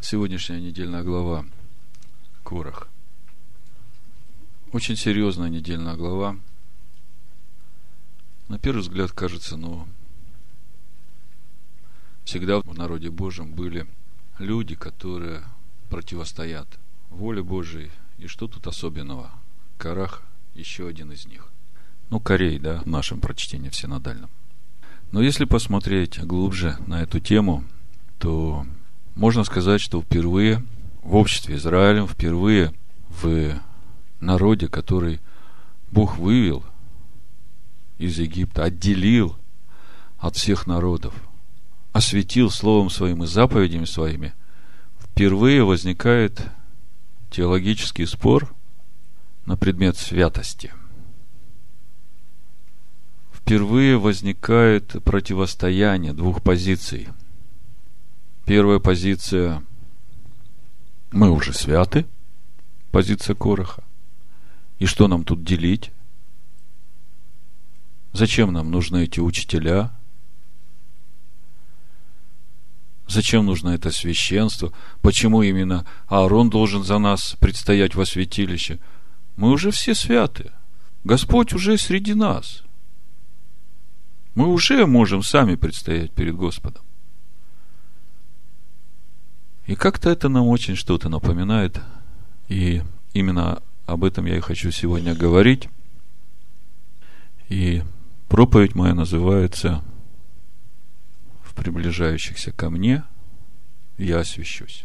Сегодняшняя недельная глава Корах. Очень серьезная недельная глава. На первый взгляд кажется, ну, всегда в народе Божьем были люди, которые противостоят воле Божией. И что тут особенного? Карах еще один из них. Ну, Корей, да, в нашем прочтении в синодальном. Но если посмотреть глубже на эту тему, то можно сказать, что впервые в обществе Израиля, впервые в народе, который Бог вывел из Египта, отделил от всех народов, осветил Словом Своим и заповедями Своими, впервые возникает теологический спор на предмет святости – впервые возникает противостояние двух позиций. Первая позиция – мы уже святы, позиция Короха. И что нам тут делить? Зачем нам нужны эти учителя? Зачем нужно это священство? Почему именно Аарон должен за нас предстоять во святилище? Мы уже все святы. Господь уже среди нас – мы уже можем сами предстоять перед Господом. И как-то это нам очень что-то напоминает. И именно об этом я и хочу сегодня говорить. И проповедь моя называется «В приближающихся ко мне я освящусь».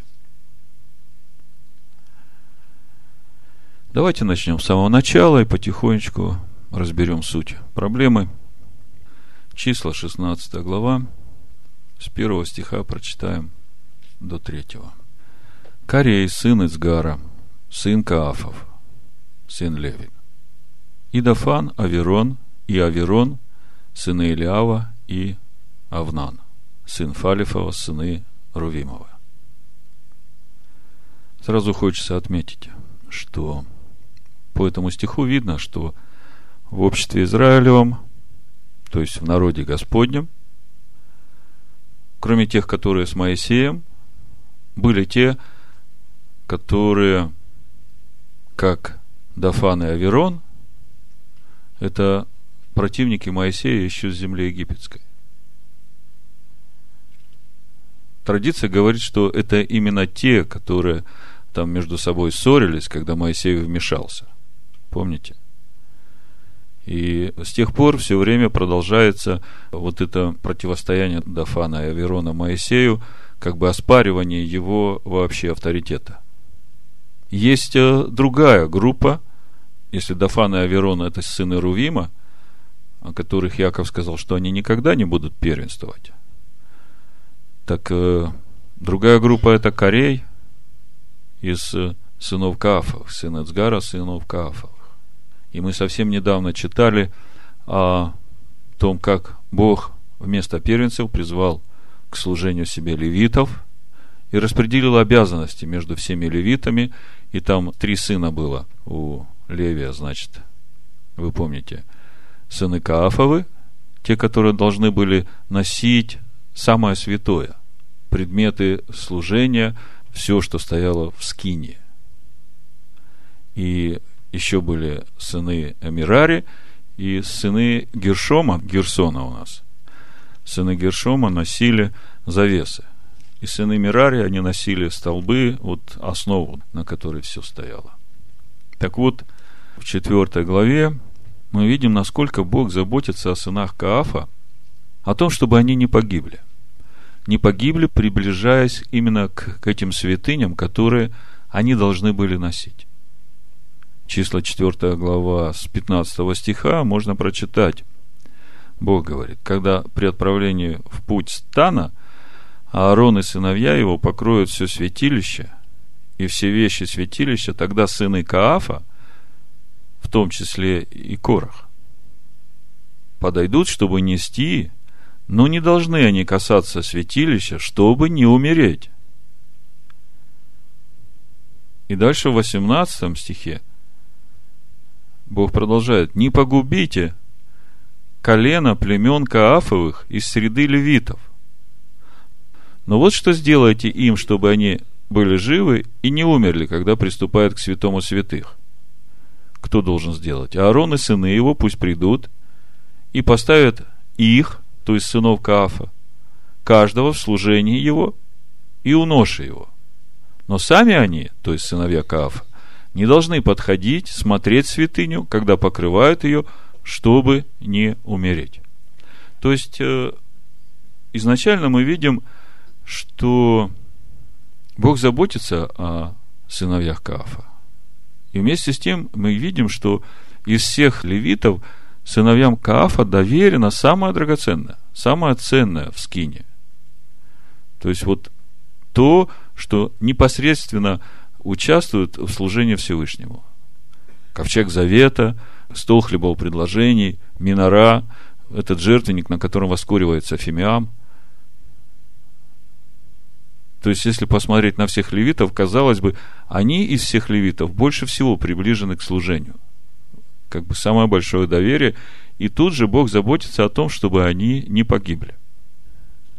Давайте начнем с самого начала и потихонечку разберем суть проблемы – Числа, 16 глава, с первого стиха прочитаем до третьего. Корей, сын Ицгара, сын Каафов, сын Левин. Идафан, Аверон и Аверон, сыны Илиава и Авнан, сын Фалифова, сыны Рувимова. Сразу хочется отметить, что по этому стиху видно, что в обществе Израилевом то есть в народе Господнем, кроме тех, которые с Моисеем, были те, которые, как Дафан и Аверон, это противники Моисея еще с земли египетской. Традиция говорит, что это именно те, которые там между собой ссорились, когда Моисей вмешался. Помните? И с тех пор все время продолжается вот это противостояние Дафана и Аверона Моисею, как бы оспаривание его вообще авторитета. Есть э, другая группа, если Дафан и Аверон это сыны Рувима, о которых Яков сказал, что они никогда не будут первенствовать. Так э, другая группа это Корей из э, сынов Каафов, сын Эцгара, сынов Каафов. И мы совсем недавно читали о том, как Бог вместо первенцев призвал к служению себе левитов и распределил обязанности между всеми левитами. И там три сына было у Левия, значит, вы помните, сыны Каафовы, те, которые должны были носить самое святое, предметы служения, все, что стояло в скине. И еще были сыны Эмирари и сыны Гершома, Герсона у нас. Сыны Гершома носили завесы. И сыны Мирари, они носили столбы, вот основу, на которой все стояло. Так вот, в четвертой главе мы видим, насколько Бог заботится о сынах Каафа, о том, чтобы они не погибли. Не погибли, приближаясь именно к, к этим святыням, которые они должны были носить числа 4 глава с 15 стиха можно прочитать. Бог говорит, когда при отправлении в путь стана Аарон и сыновья его покроют все святилище и все вещи святилища, тогда сыны Каафа, в том числе и Корах, подойдут, чтобы нести, но не должны они касаться святилища, чтобы не умереть. И дальше в 18 стихе – Бог продолжает, не погубите колено племен Каафовых из среды левитов. Но вот что сделайте им, чтобы они были живы и не умерли, когда приступают к святому святых. Кто должен сделать? Аарон и сыны его пусть придут и поставят их, то есть сынов Каафа, каждого в служении его и у его. Но сами они, то есть сыновья Каафа, не должны подходить, смотреть святыню, когда покрывают ее, чтобы не умереть. То есть, э, изначально мы видим, что Бог заботится о сыновьях Каафа. И вместе с тем мы видим, что из всех левитов сыновьям Каафа доверено самое драгоценное, самое ценное в скине. То есть вот то, что непосредственно участвует в служении Всевышнему. Ковчег Завета, стол хлебов предложений, минора, этот жертвенник, на котором воскуривается фимиам. То есть, если посмотреть на всех левитов, казалось бы, они из всех левитов больше всего приближены к служению. Как бы самое большое доверие. И тут же Бог заботится о том, чтобы они не погибли.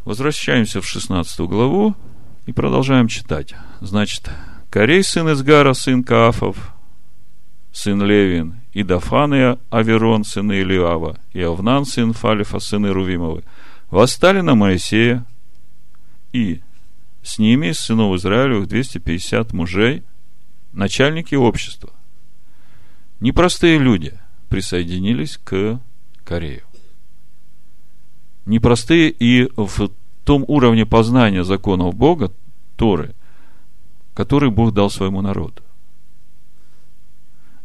Возвращаемся в 16 главу и продолжаем читать. Значит, Корей, сын Изгара, сын Каафов, сын Левин, и Дафан Аверон, сыны Илиава, и Авнан, сын Фалифа, сыны Рувимовы, восстали на Моисея, и с ними из сынов Израилевых 250 мужей, начальники общества. Непростые люди присоединились к Корею. Непростые и в том уровне познания законов Бога, Торы, который Бог дал своему народу.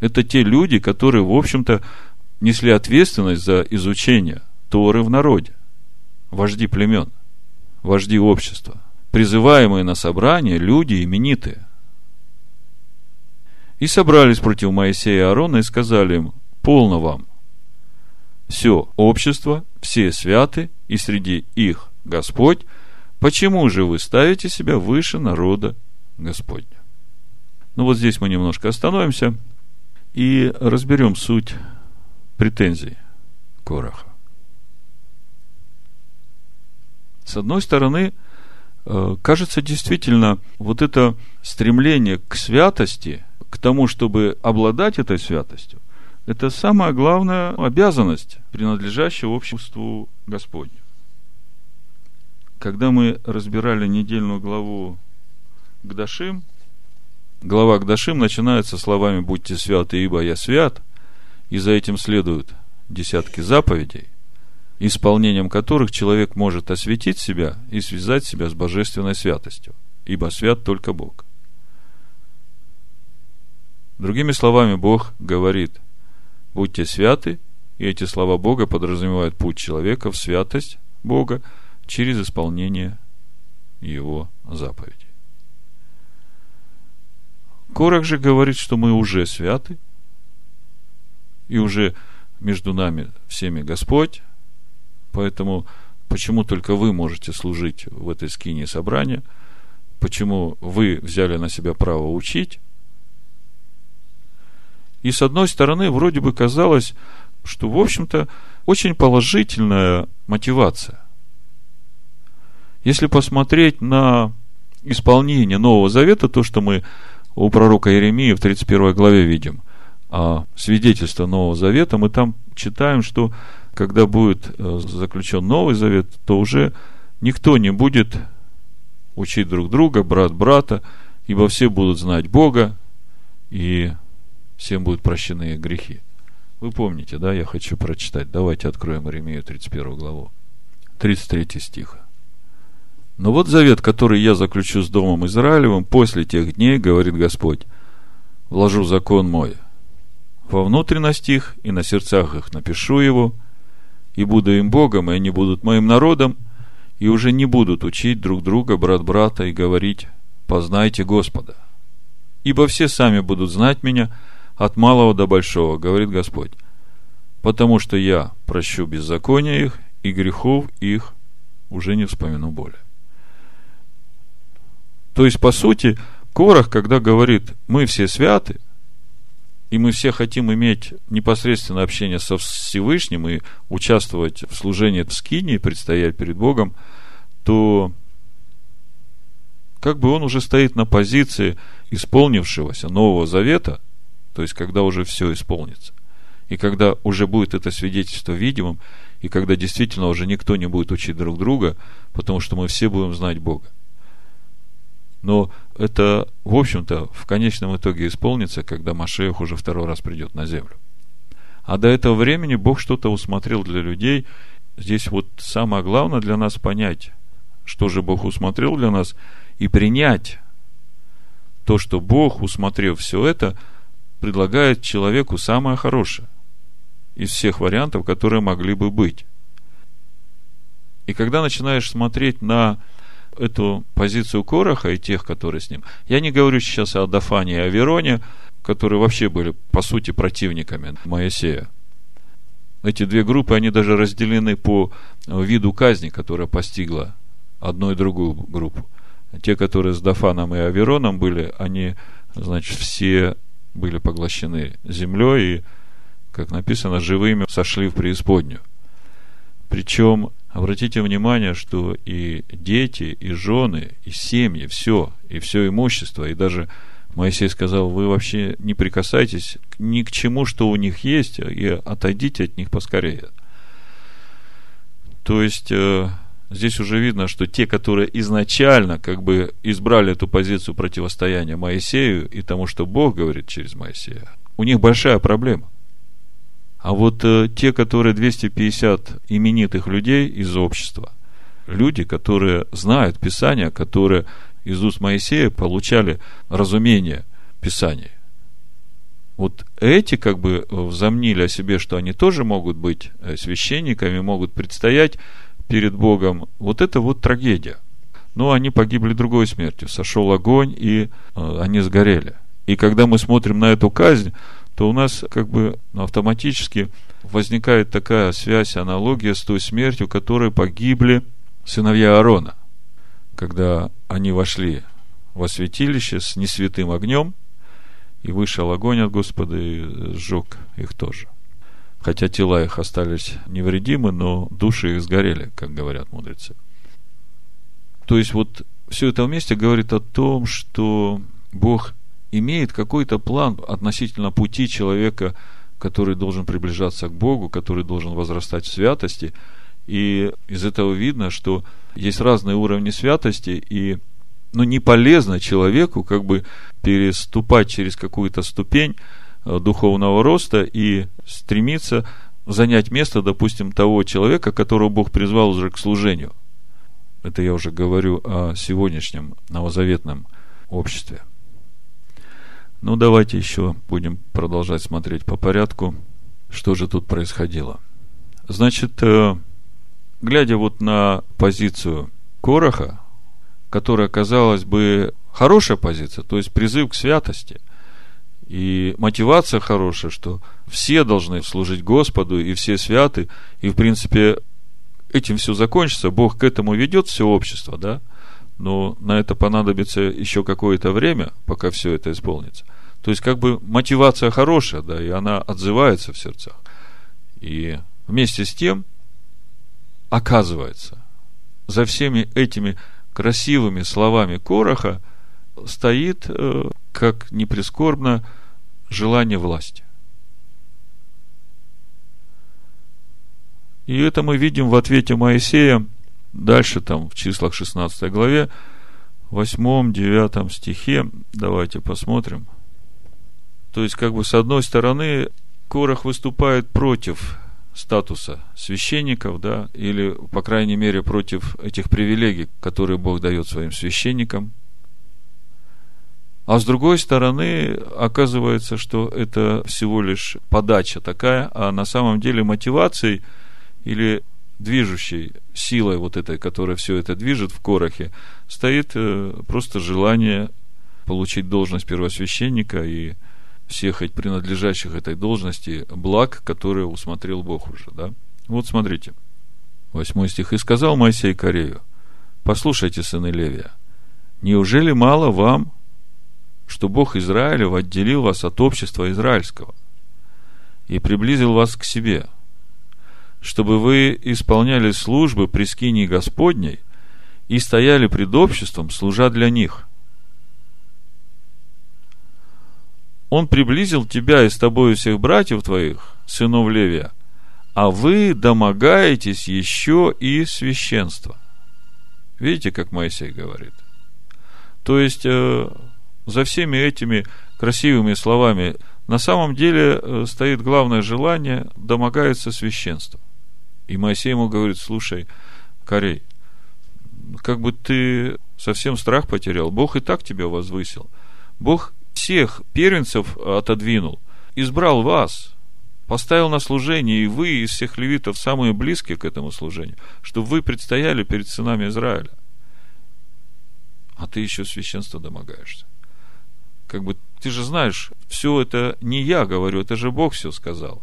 Это те люди, которые, в общем-то, несли ответственность за изучение Торы в народе. Вожди племен, вожди общества, призываемые на собрание люди именитые. И собрались против Моисея и Аарона и сказали им, полно вам. Все общество, все святы, и среди их Господь, почему же вы ставите себя выше народа Господня. Ну вот здесь мы немножко остановимся и разберем суть претензий Кораха. С одной стороны, э, кажется действительно вот это стремление к святости, к тому, чтобы обладать этой святостью, это самая главная обязанность, принадлежащая обществу Господню. Когда мы разбирали недельную главу Гдашим, глава Гдашим начинается словами «Будьте святы, ибо я свят», и за этим следуют десятки заповедей, исполнением которых человек может осветить себя и связать себя с божественной святостью, ибо свят только Бог. Другими словами, Бог говорит «Будьте святы», и эти слова Бога подразумевают путь человека в святость Бога через исполнение Его заповедей. Корах же говорит, что мы уже святы, и уже между нами всеми Господь, поэтому почему только вы можете служить в этой скине собрания, почему вы взяли на себя право учить. И с одной стороны, вроде бы казалось, что, в общем-то, очень положительная мотивация. Если посмотреть на исполнение Нового Завета, то, что мы у пророка Иеремии в 31 главе видим а свидетельство Нового Завета, мы там читаем, что когда будет э, заключен Новый Завет, то уже никто не будет учить друг друга, брат брата, ибо все будут знать Бога, и всем будут прощены грехи. Вы помните, да, я хочу прочитать. Давайте откроем Иеремию 31 главу. 33 стих. Но вот завет, который я заключу с Домом Израилевым после тех дней, говорит Господь, вложу закон мой во внутренность их и на сердцах их напишу его, и буду им Богом, и они будут моим народом, и уже не будут учить друг друга, брат брата, и говорить, познайте Господа. Ибо все сами будут знать меня от малого до большого, говорит Господь, потому что я прощу беззакония их, и грехов их уже не вспомину более. То есть, по сути, Корах, когда говорит, мы все святы, и мы все хотим иметь непосредственное общение со Всевышним и участвовать в служении в скине, предстоять перед Богом, то как бы он уже стоит на позиции исполнившегося Нового Завета, то есть когда уже все исполнится, и когда уже будет это свидетельство видимым, и когда действительно уже никто не будет учить друг друга, потому что мы все будем знать Бога. Но это, в общем-то, в конечном итоге исполнится, когда Машех уже второй раз придет на землю. А до этого времени Бог что-то усмотрел для людей. Здесь вот самое главное для нас понять, что же Бог усмотрел для нас, и принять то, что Бог, усмотрев все это, предлагает человеку самое хорошее из всех вариантов, которые могли бы быть. И когда начинаешь смотреть на эту позицию Короха и тех, которые с ним, я не говорю сейчас о Дафане и о Вероне, которые вообще были, по сути, противниками Моисея. Эти две группы, они даже разделены по виду казни, которая постигла одну и другую группу. Те, которые с Дафаном и Авероном были, они, значит, все были поглощены землей и как написано, живыми сошли в преисподнюю. Причем, обратите внимание, что и дети, и жены, и семьи, все, и все имущество, и даже Моисей сказал, вы вообще не прикасайтесь ни к чему, что у них есть, и отойдите от них поскорее. То есть, э, здесь уже видно, что те, которые изначально как бы избрали эту позицию противостояния Моисею и тому, что Бог говорит через Моисея, у них большая проблема. А вот э, те, которые 250 именитых людей из общества, люди, которые знают Писание, которые из уст Моисея получали разумение Писания. Вот эти как бы взомнили о себе, что они тоже могут быть э, священниками, могут предстоять перед Богом. Вот это вот трагедия. Но они погибли другой смертью. Сошел огонь, и э, они сгорели. И когда мы смотрим на эту казнь, то у нас как бы автоматически возникает такая связь, аналогия с той смертью, которой погибли сыновья Аарона, когда они вошли во святилище с несвятым огнем, и вышел огонь от Господа и сжег их тоже. Хотя тела их остались невредимы, но души их сгорели, как говорят мудрецы. То есть вот все это вместе говорит о том, что Бог имеет какой-то план относительно пути человека, который должен приближаться к Богу, который должен возрастать в святости. И из этого видно, что есть разные уровни святости, и ну, не полезно человеку как бы переступать через какую-то ступень э, духовного роста и стремиться занять место, допустим, того человека, которого Бог призвал уже к служению. Это я уже говорю о сегодняшнем новозаветном обществе. Ну, давайте еще будем продолжать смотреть по порядку, что же тут происходило. Значит, э, глядя вот на позицию Короха, которая, казалось бы, хорошая позиция, то есть призыв к святости, и мотивация хорошая, что все должны служить Господу, и все святы, и, в принципе, этим все закончится, Бог к этому ведет все общество, да, но на это понадобится еще какое-то время, пока все это исполнится. То есть, как бы мотивация хорошая, да, и она отзывается в сердцах. И вместе с тем, оказывается, за всеми этими красивыми словами Короха стоит, э, как ни прискорбно, желание власти. И это мы видим в ответе Моисея – Дальше там в числах 16 главе, 8-9 стихе, давайте посмотрим. То есть, как бы с одной стороны, Корах выступает против статуса священников, да, или, по крайней мере, против этих привилегий, которые Бог дает своим священникам. А с другой стороны, оказывается, что это всего лишь подача такая, а на самом деле мотивацией или движущей силой вот этой, которая все это движет в Корохе, стоит э, просто желание получить должность первосвященника и всех принадлежащих этой должности благ, которые усмотрел Бог уже, да? Вот смотрите, восьмой стих. «И сказал Моисей Корею, послушайте, сыны Левия, неужели мало вам, что Бог Израилев отделил вас от общества израильского и приблизил вас к себе?» Чтобы вы исполняли службы при скинии Господней и стояли пред обществом, служа для них. Он приблизил тебя и с тобою всех братьев твоих, сынов Левия, а вы домогаетесь еще и священства. Видите, как Моисей говорит? То есть, э, за всеми этими красивыми словами на самом деле э, стоит главное желание домогается священства. И Моисей ему говорит, слушай, Корей, как бы ты совсем страх потерял. Бог и так тебя возвысил. Бог всех первенцев отодвинул, избрал вас, поставил на служение, и вы из всех левитов самые близкие к этому служению, чтобы вы предстояли перед сынами Израиля. А ты еще священства домогаешься. Как бы ты же знаешь, все это не я говорю, это же Бог все сказал.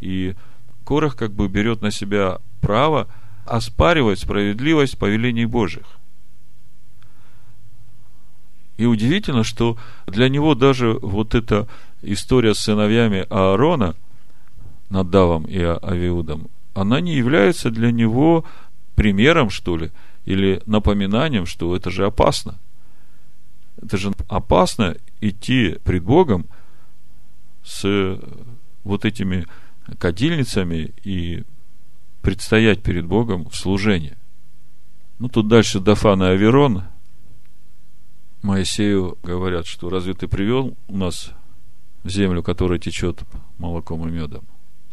И Корах как бы берет на себя право оспаривать справедливость повелений Божьих. И удивительно, что для него даже вот эта история с сыновьями Аарона, Надавом и Авиудом, она не является для него примером, что ли, или напоминанием, что это же опасно. Это же опасно идти пред Богом с вот этими кадильницами и предстоять перед Богом в служении. Ну, тут дальше Дафан и Аверон Моисею говорят, что разве ты привел у нас в землю, которая течет молоком и медом?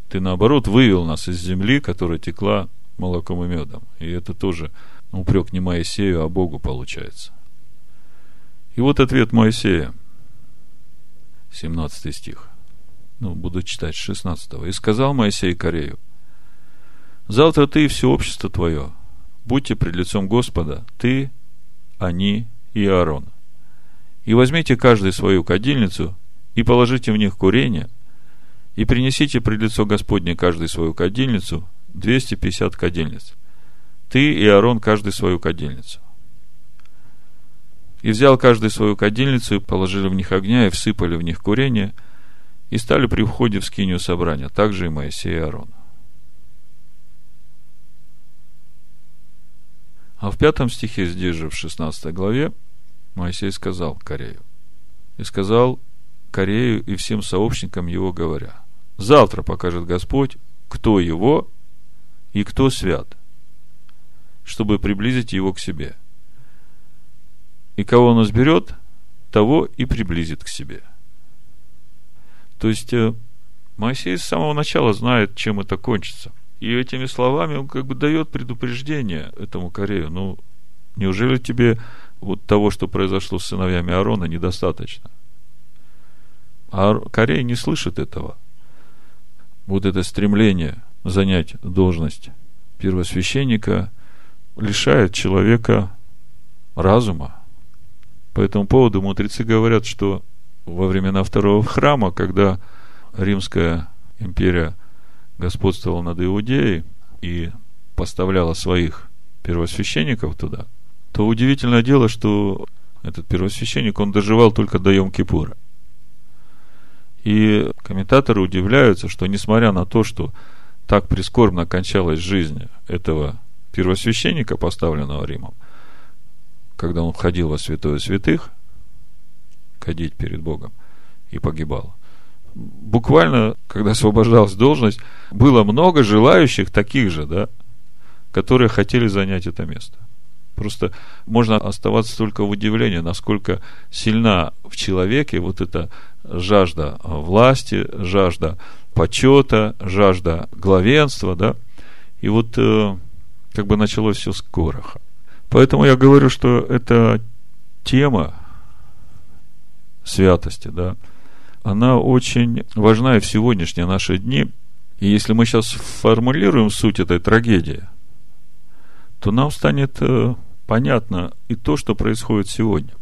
Ты, наоборот, вывел нас из земли, которая текла молоком и медом. И это тоже упрек не Моисею, а Богу получается. И вот ответ Моисея, 17 стих. Ну, буду читать с 16. «И сказал Моисей Корею, Завтра ты и все общество твое, будьте пред лицом Господа, ты, они и Аарон. И возьмите каждый свою кадильницу и положите в них курение, и принесите пред лицо Господне каждый свою кадильницу, 250 кадильниц. Ты и Аарон каждый свою кадильницу. И взял каждый свою кадильницу, и положили в них огня, и всыпали в них курение, и стали при входе в скинию собрания, также и Моисей и Аарон. А в пятом стихе, здесь же, в 16 главе, Моисей сказал Корею. И сказал Корею и всем сообщникам его говоря. Завтра покажет Господь, кто его и кто свят, чтобы приблизить его к себе. И кого он изберет, того и приблизит к себе. То есть, э, Моисей с самого начала знает, чем это кончится. И этими словами он как бы дает предупреждение этому Корею. Ну, неужели тебе вот того, что произошло с сыновьями Аарона, недостаточно? А Корея не слышит этого. Вот это стремление занять должность первосвященника лишает человека разума. По этому поводу мудрецы говорят, что во времена второго храма, когда Римская империя господствовала над Иудеей и поставляла своих первосвященников туда, то удивительное дело, что этот первосвященник, он доживал только до Йом-Кипура. И комментаторы удивляются, что несмотря на то, что так прискорбно кончалась жизнь этого первосвященника, поставленного Римом, когда он входил во святое святых, кадить перед Богом, и погибал буквально, когда освобождалась должность, было много желающих таких же, да, которые хотели занять это место. Просто можно оставаться только в удивлении, насколько сильна в человеке вот эта жажда власти, жажда почета, жажда главенства, да. И вот э, как бы началось все с короха. Поэтому я говорю, что эта тема святости, да, она очень важна и в сегодняшние наши дни. И если мы сейчас формулируем суть этой трагедии, то нам станет э, понятно и то, что происходит сегодня.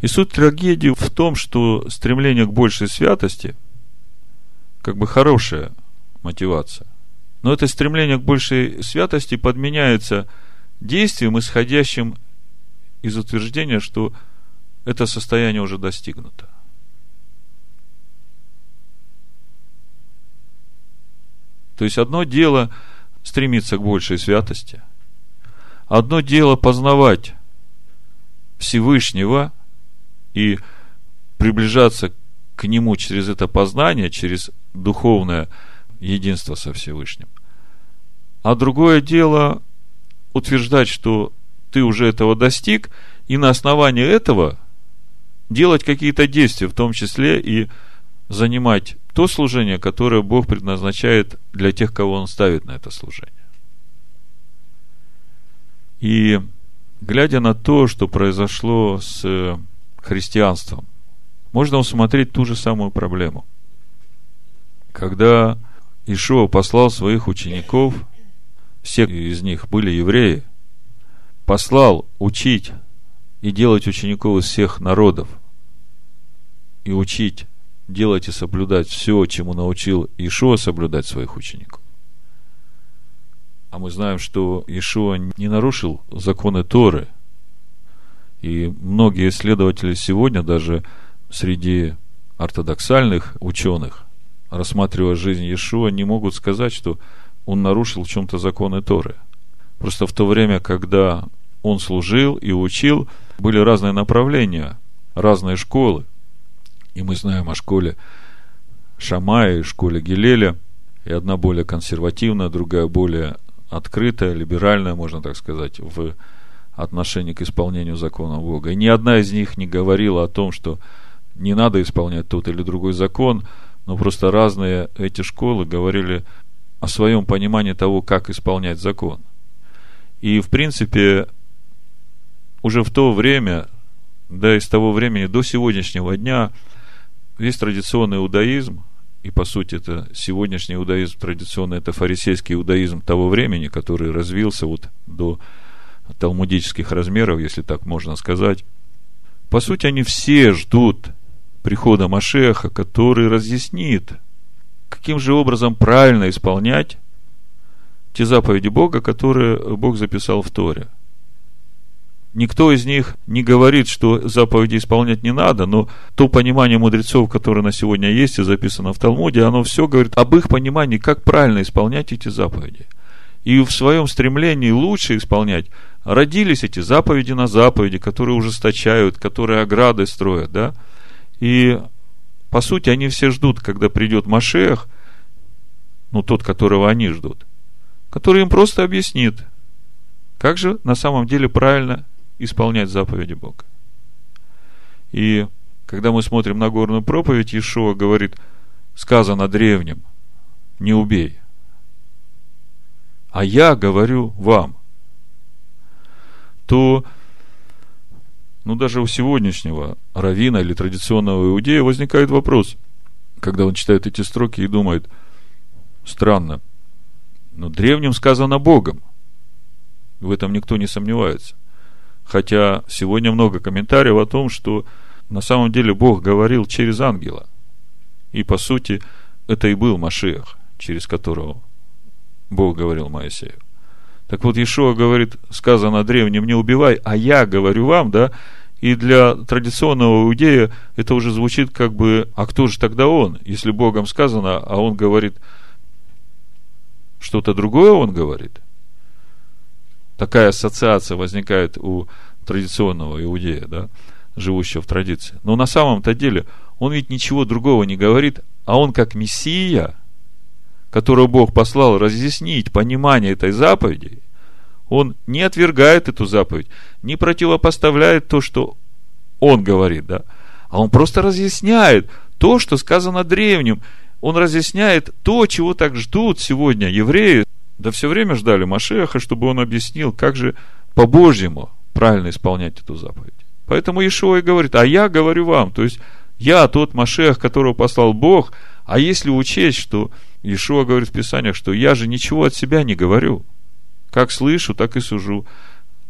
И суть трагедии в том, что стремление к большей святости, как бы хорошая мотивация, но это стремление к большей святости подменяется действием, исходящим из утверждения, что это состояние уже достигнуто. То есть одно дело стремиться к большей святости, одно дело познавать Всевышнего и приближаться к Нему через это познание, через духовное единство со Всевышним. А другое дело утверждать, что ты уже этого достиг, и на основании этого делать какие-то действия, в том числе и занимать то служение, которое Бог предназначает для тех, кого Он ставит на это служение. И глядя на то, что произошло с христианством, можно усмотреть ту же самую проблему. Когда Ишуа послал своих учеников, все из них были евреи, послал учить и делать учеников из всех народов, и учить, делать и соблюдать все, чему научил Ишуа соблюдать своих учеников. А мы знаем, что Ишуа не нарушил законы Торы. И многие исследователи сегодня, даже среди ортодоксальных ученых, рассматривая жизнь Иешуа, не могут сказать, что он нарушил в чем-то законы Торы. Просто в то время, когда он служил и учил, были разные направления, разные школы. И мы знаем о школе Шамая и школе Гилеля. И одна более консервативная, другая более открытая, либеральная, можно так сказать, в отношении к исполнению закона Бога. И ни одна из них не говорила о том, что не надо исполнять тот или другой закон, но просто разные эти школы говорили о своем понимании того, как исполнять закон. И, в принципе, уже в то время, да и с того времени до сегодняшнего дня, весь традиционный иудаизм, и по сути это сегодняшний иудаизм традиционный, это фарисейский иудаизм того времени, который развился вот до талмудических размеров, если так можно сказать. По сути, они все ждут прихода Машеха, который разъяснит, каким же образом правильно исполнять те заповеди Бога, которые Бог записал в Торе – Никто из них не говорит, что заповеди исполнять не надо, но то понимание мудрецов, которое на сегодня есть и записано в Талмуде, оно все говорит об их понимании, как правильно исполнять эти заповеди. И в своем стремлении лучше исполнять родились эти заповеди на заповеди, которые ужесточают, которые ограды строят, да. И, по сути, они все ждут, когда придет Машех, ну, тот, которого они ждут, который им просто объяснит, как же на самом деле правильно исполнять заповеди Бога. И когда мы смотрим на горную проповедь, Иешуа говорит, сказано древним, не убей. А я говорю вам. То, ну, даже у сегодняшнего равина или традиционного иудея возникает вопрос, когда он читает эти строки и думает, странно, но древним сказано Богом. В этом никто не сомневается. Хотя сегодня много комментариев о том, что на самом деле Бог говорил через ангела. И по сути, это и был Машиах, через которого Бог говорил Моисею. Так вот, Иешуа говорит, сказано древним, не убивай, а я говорю вам, да, и для традиционного иудея это уже звучит как бы, а кто же тогда он? Если Богом сказано, а он говорит, что-то другое он говорит – такая ассоциация возникает у традиционного иудея, да, живущего в традиции. Но на самом-то деле он ведь ничего другого не говорит, а он как Мессия, которого Бог послал разъяснить понимание этой заповеди, он не отвергает эту заповедь, не противопоставляет то, что он говорит, да, а он просто разъясняет то, что сказано древним. Он разъясняет то, чего так ждут сегодня евреи да все время ждали Машеха, чтобы он объяснил, как же по-божьему правильно исполнять эту заповедь. Поэтому Ишуа и говорит, а я говорю вам, то есть я тот Машех, которого послал Бог, а если учесть, что Ишуа говорит в Писаниях, что я же ничего от себя не говорю, как слышу, так и сужу.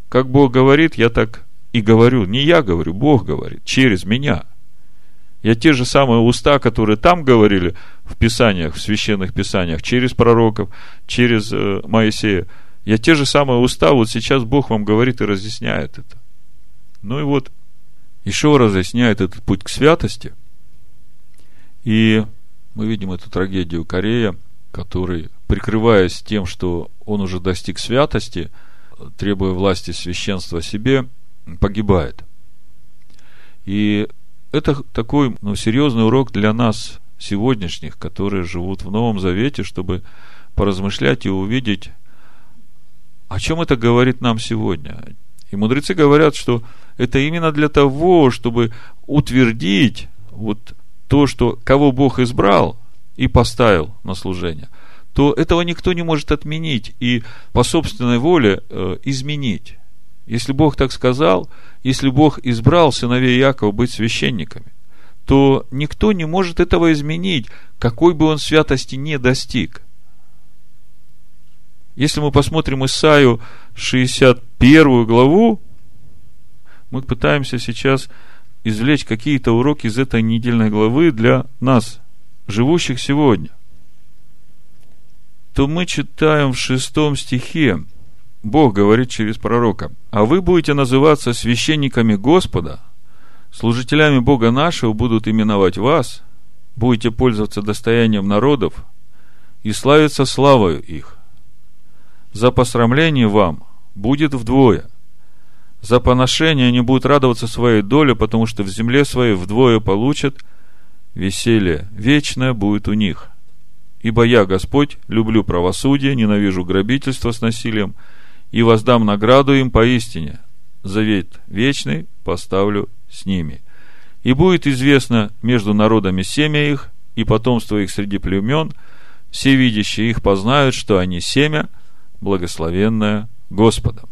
Как Бог говорит, я так и говорю. Не я говорю, Бог говорит, через меня – я те же самые уста, которые там говорили в Писаниях, в священных Писаниях, через пророков, через э, Моисея, я те же самые уста, вот сейчас Бог вам говорит и разъясняет это. Ну и вот, еще разъясняет этот путь к святости. И мы видим эту трагедию Корея, который, прикрываясь тем, что он уже достиг святости, требуя власти священства себе, погибает. И это такой ну, серьезный урок для нас сегодняшних, которые живут в Новом Завете, чтобы поразмышлять и увидеть, о чем это говорит нам сегодня. И мудрецы говорят, что это именно для того, чтобы утвердить вот то, что кого Бог избрал и поставил на служение, то этого никто не может отменить и по собственной воле э, изменить. Если Бог так сказал, если Бог избрал сыновей Якова быть священниками, то никто не может этого изменить, какой бы он святости не достиг. Если мы посмотрим Исаию 61 главу, мы пытаемся сейчас извлечь какие-то уроки из этой недельной главы для нас, живущих сегодня. То мы читаем в шестом стихе, Бог говорит через пророка, «А вы будете называться священниками Господа, служителями Бога нашего будут именовать вас, будете пользоваться достоянием народов и славиться славою их. За посрамление вам будет вдвое – за поношение они будут радоваться своей доле, потому что в земле своей вдвое получат веселье. Вечное будет у них. Ибо я, Господь, люблю правосудие, ненавижу грабительство с насилием, и воздам награду им поистине. Завет вечный поставлю с ними. И будет известно между народами семя их, и потомство их среди племен, все видящие их познают, что они семя, благословенное Господом.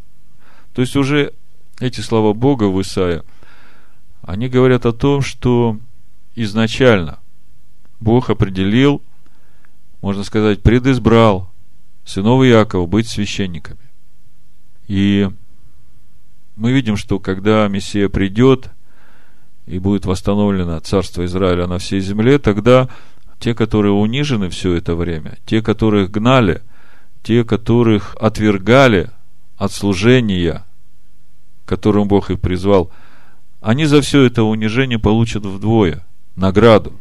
То есть уже эти слова Бога в Исаия, они говорят о том, что изначально Бог определил, можно сказать, предизбрал сынов Иакова быть священниками. И мы видим, что когда Мессия придет и будет восстановлено царство Израиля на всей земле, тогда те, которые унижены все это время, те, которых гнали, те, которых отвергали от служения – которым Бог их призвал, они за все это унижение получат вдвое награду.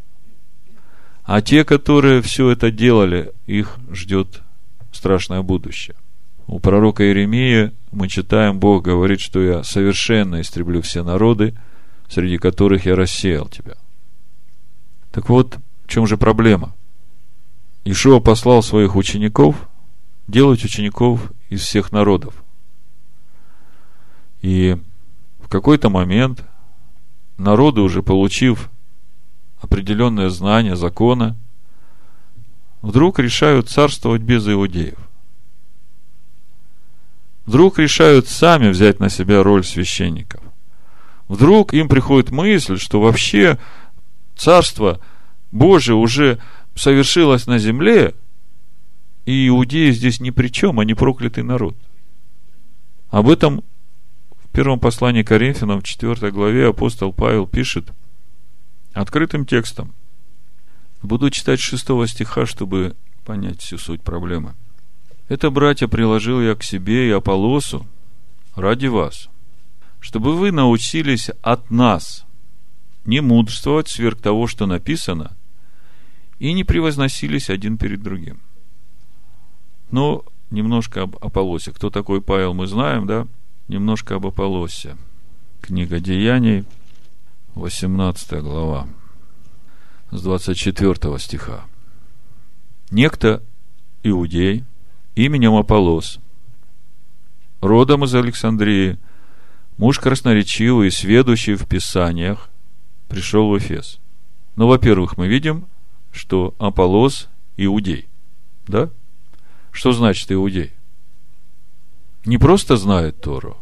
А те, которые все это делали, их ждет страшное будущее. У пророка Иеремии мы читаем, Бог говорит, что я совершенно истреблю все народы, среди которых я рассеял тебя. Так вот, в чем же проблема? Ишуа послал своих учеников делать учеников из всех народов – и в какой-то момент народы, уже получив определенное знание закона, вдруг решают царствовать без иудеев. Вдруг решают сами взять на себя роль священников. Вдруг им приходит мысль, что вообще царство Божие уже совершилось на земле, и иудеи здесь ни при чем, они проклятый народ. Об этом первом послании Коринфянам, в 4 главе, апостол Павел пишет открытым текстом. Буду читать 6 стиха, чтобы понять всю суть проблемы. Это, братья, приложил я к себе и Аполосу ради вас, чтобы вы научились от нас не мудрствовать сверх того, что написано, и не превозносились один перед другим. Но немножко об Аполосе. Кто такой Павел, мы знаем, да? Немножко об Аполосе. Книга Деяний, 18 глава, с 24 стиха. Некто иудей именем Аполос, родом из Александрии, муж красноречивый и сведущий в Писаниях, пришел в Эфес. Но, во-первых, мы видим, что Аполос иудей. Да? Что значит иудей? не просто знает Тору,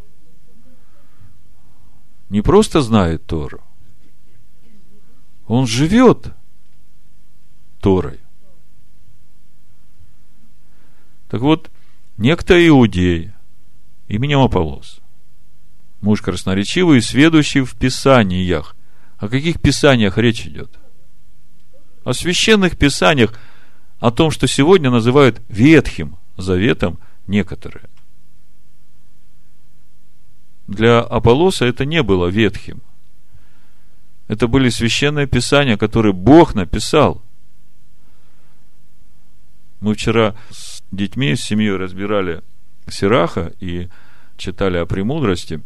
не просто знает Тору, он живет Торой. Так вот, некто иудей именем Аполос, муж красноречивый и сведущий в Писаниях. О каких Писаниях речь идет? О священных Писаниях, о том, что сегодня называют Ветхим Заветом некоторые для Аполлоса это не было ветхим. Это были священные писания, которые Бог написал. Мы вчера с детьми, с семьей разбирали Сираха, и читали о премудрости.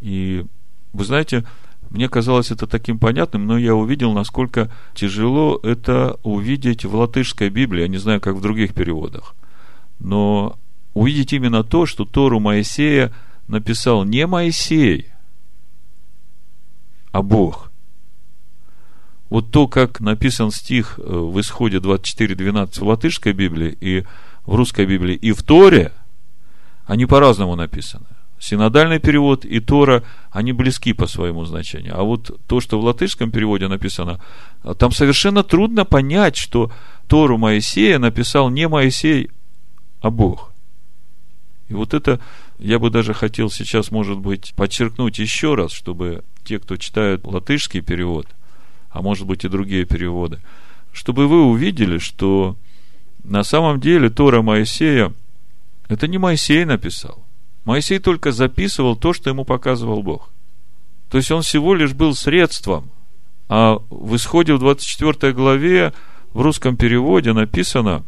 И вы знаете, мне казалось это таким понятным, но я увидел, насколько тяжело это увидеть в латышской Библии. Я не знаю, как в других переводах. Но увидеть именно то, что Тору Моисея написал не Моисей, а Бог. Вот то, как написан стих э, в исходе 24.12 в латышской Библии и в русской Библии, и в Торе, они по-разному написаны. Синодальный перевод и Тора, они близки по своему значению. А вот то, что в латышском переводе написано, там совершенно трудно понять, что Тору Моисея написал не Моисей, а Бог. И вот это я бы даже хотел сейчас, может быть, подчеркнуть еще раз, чтобы те, кто читают латышский перевод, а может быть и другие переводы, чтобы вы увидели, что на самом деле Тора Моисея, это не Моисей написал. Моисей только записывал то, что ему показывал Бог. То есть он всего лишь был средством. А в исходе в 24 главе в русском переводе написано,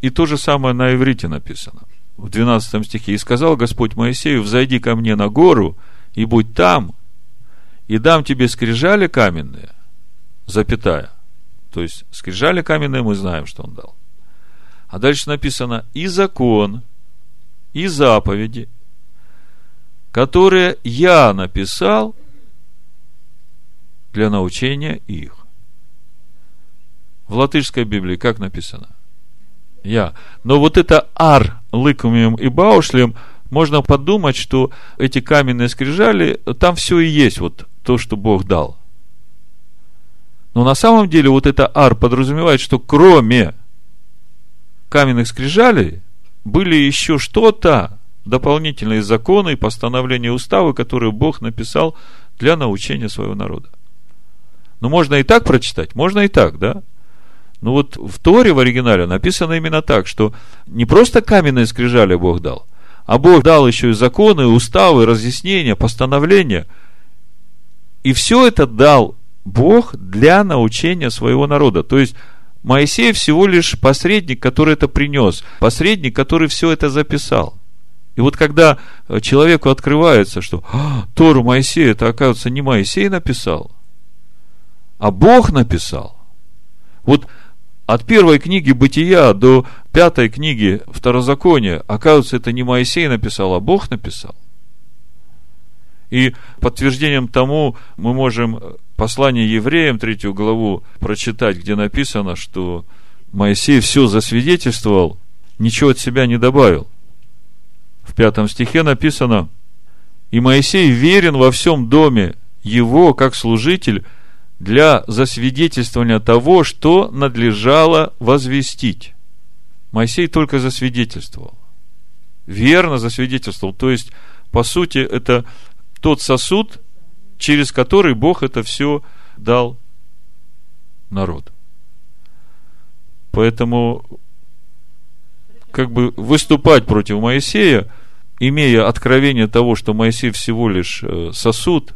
и то же самое на иврите написано, в 12 стихе, «И сказал Господь Моисею, взойди ко мне на гору, и будь там, и дам тебе скрижали каменные, запятая». То есть, скрижали каменные мы знаем, что он дал. А дальше написано и закон, и заповеди, которые я написал для научения их. В латышской Библии как написано? Я. Но вот это ар лыкумием и баушлем, можно подумать, что эти каменные скрижали, там все и есть, вот то, что Бог дал. Но на самом деле вот это ар подразумевает, что кроме каменных скрижалей были еще что-то, дополнительные законы и постановления устава, которые Бог написал для научения своего народа. Ну, можно и так прочитать, можно и так, да? Но вот в Торе в оригинале написано именно так, что не просто каменные скрижали Бог дал, а Бог дал еще и законы, уставы, разъяснения, постановления. И все это дал Бог для научения своего народа. То есть, Моисей всего лишь посредник, который это принес, посредник, который все это записал. И вот когда э, человеку открывается, что а, Тору Моисея, это, оказывается, не Моисей написал, а Бог написал. Вот от первой книги Бытия до пятой книги Второзакония, оказывается, это не Моисей написал, а Бог написал. И подтверждением тому мы можем послание евреям, третью главу, прочитать, где написано, что Моисей все засвидетельствовал, ничего от себя не добавил. В пятом стихе написано, «И Моисей верен во всем доме его, как служитель, для засвидетельствования того, что надлежало возвестить». Моисей только засвидетельствовал. Верно засвидетельствовал. То есть, по сути, это тот сосуд, через который Бог это все дал народу. Поэтому как бы выступать против Моисея, имея откровение того, что Моисей всего лишь э, сосуд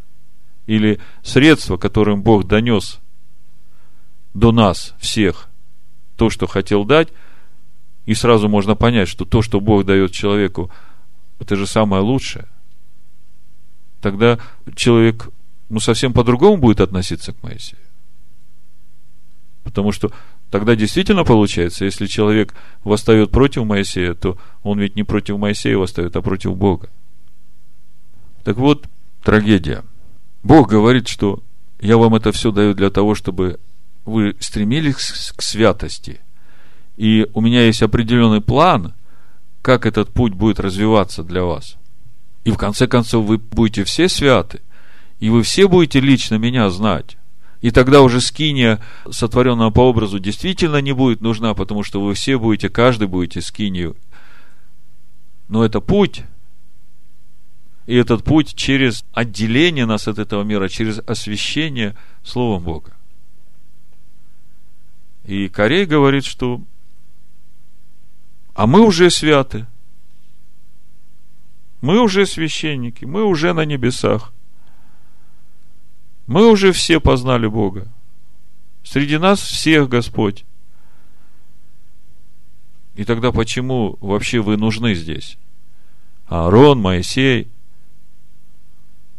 или средство, которым Бог донес до нас всех то, что хотел дать, и сразу можно понять, что то, что Бог дает человеку, это же самое лучшее тогда человек ну, совсем по-другому будет относиться к Моисею. Потому что тогда действительно получается, если человек восстает против Моисея, то он ведь не против Моисея восстает, а против Бога. Так вот, трагедия. Бог говорит, что я вам это все даю для того, чтобы вы стремились к святости. И у меня есть определенный план, как этот путь будет развиваться для вас – и в конце концов вы будете все святы. И вы все будете лично меня знать. И тогда уже скиния, сотворенного по образу, действительно не будет нужна, потому что вы все будете, каждый будете скинию. Но это путь. И этот путь через отделение нас от этого мира, через освящение Словом Бога. И Корей говорит, что а мы уже святы. Мы уже священники, мы уже на небесах. Мы уже все познали Бога. Среди нас всех Господь. И тогда почему вообще вы нужны здесь? Аарон, Моисей.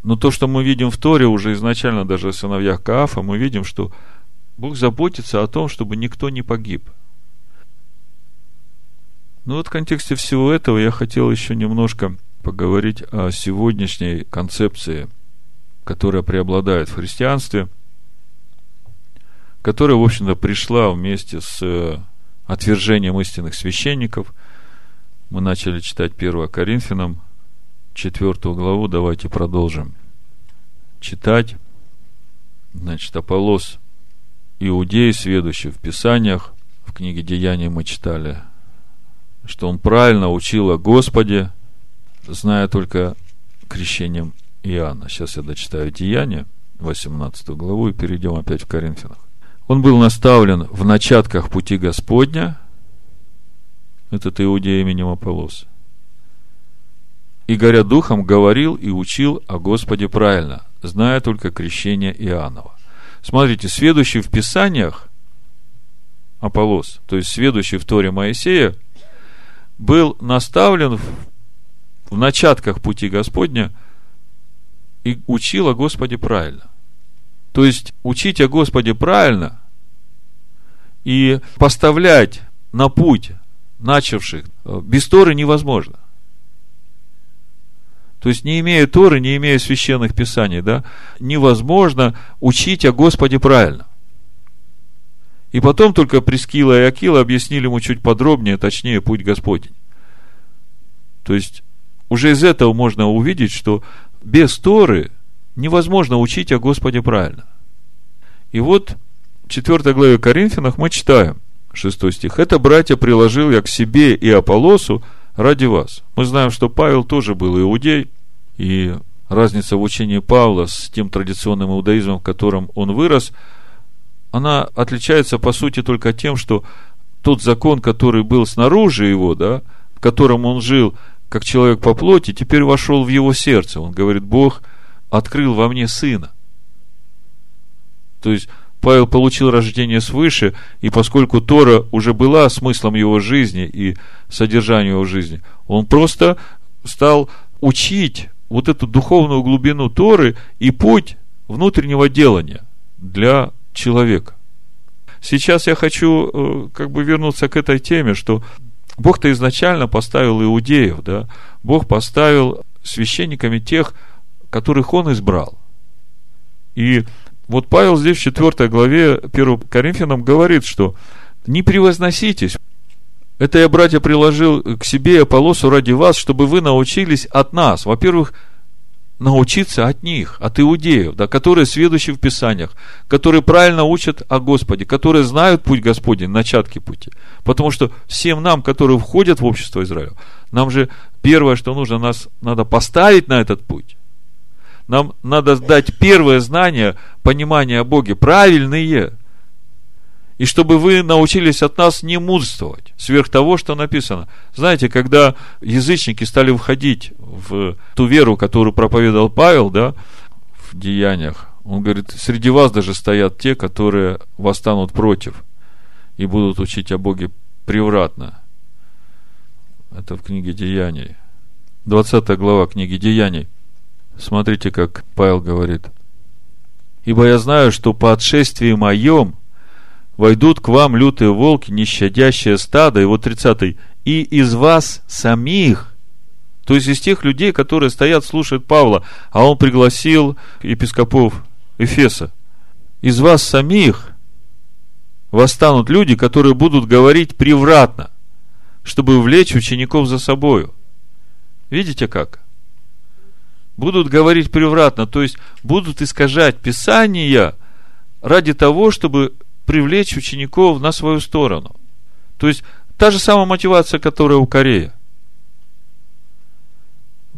Но то, что мы видим в Торе уже изначально, даже в сыновьях Каафа, мы видим, что Бог заботится о том, чтобы никто не погиб. Ну вот в контексте всего этого я хотел еще немножко поговорить о сегодняшней концепции, которая преобладает в христианстве, которая, в общем-то, пришла вместе с э, отвержением истинных священников. Мы начали читать 1 Коринфянам, 4 главу, давайте продолжим читать. Значит, Аполос Иудей, сведущий в Писаниях, в книге Деяний мы читали, что он правильно учил о Господе, зная только крещением Иоанна. Сейчас я дочитаю Деяния, 18 главу, и перейдем опять в Коринфянах. Он был наставлен в начатках пути Господня, этот иудей именем Аполос, и, горя духом, говорил и учил о Господе правильно, зная только крещение Иоаннова. Смотрите, следующий в Писаниях Аполос, то есть следующий в Торе Моисея, был наставлен в, в начатках пути Господня и учил о Господе правильно. То есть учить о Господе правильно и поставлять на путь начавших э, без Торы невозможно. То есть, не имея Торы, не имея священных писаний, да, невозможно учить о Господе правильно. И потом только Прескила и Акила объяснили ему чуть подробнее, точнее, путь Господень. То есть, уже из этого можно увидеть, что без Торы невозможно учить о Господе правильно. И вот в 4 главе Коринфянах мы читаем, 6 стих. «Это, братья, приложил я к себе и Аполосу ради вас». Мы знаем, что Павел тоже был иудей, и разница в учении Павла с тем традиционным иудаизмом, в котором он вырос, она отличается, по сути, только тем, что тот закон, который был снаружи его, да, в котором он жил как человек по плоти, теперь вошел в его сердце. Он говорит, Бог открыл во мне сына. То есть, Павел получил рождение свыше, и поскольку Тора уже была смыслом его жизни и содержанием его жизни, он просто стал учить вот эту духовную глубину Торы и путь внутреннего делания для человека. Сейчас я хочу э, как бы вернуться к этой теме, что Бог-то изначально поставил иудеев, да, Бог поставил священниками тех, которых Он избрал. И вот Павел здесь в 4 главе 1 Коринфянам говорит, что не превозноситесь, это я, братья, приложил к себе Аполосу ради вас, чтобы вы научились от нас. Во-первых, научиться от них, от иудеев, да, которые сведущие в Писаниях, которые правильно учат о Господе, которые знают путь Господень, начатки пути. Потому что всем нам, которые входят в общество Израиля, нам же первое, что нужно, нас надо поставить на этот путь. Нам надо дать первое знание, понимание о Боге, правильные – и чтобы вы научились от нас не мудрствовать, сверх того, что написано. Знаете, когда язычники стали входить в ту веру, которую проповедовал Павел, да, в деяниях, он говорит, среди вас даже стоят те, которые восстанут против и будут учить о Боге превратно. Это в книге Деяний. 20 глава книги Деяний. Смотрите, как Павел говорит. «Ибо я знаю, что по отшествии моем – войдут к вам лютые волки, нещадящее стадо, и вот 30 и из вас самих, то есть из тех людей, которые стоят, слушают Павла, а он пригласил епископов Эфеса, из вас самих восстанут люди, которые будут говорить превратно, чтобы влечь учеников за собою. Видите как? Будут говорить превратно, то есть будут искажать Писания ради того, чтобы привлечь учеников на свою сторону. То есть, та же самая мотивация, которая у Корея.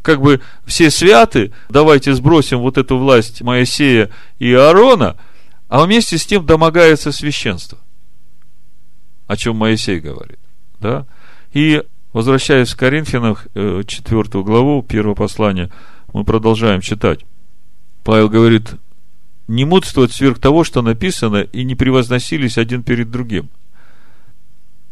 Как бы все святы, давайте сбросим вот эту власть Моисея и Аарона, а вместе с тем домогается священство. О чем Моисей говорит. Да? И возвращаясь к Коринфянам, 4 э, главу, первое послание, мы продолжаем читать. Павел говорит, не мудствовать сверх того, что написано, и не превозносились один перед другим.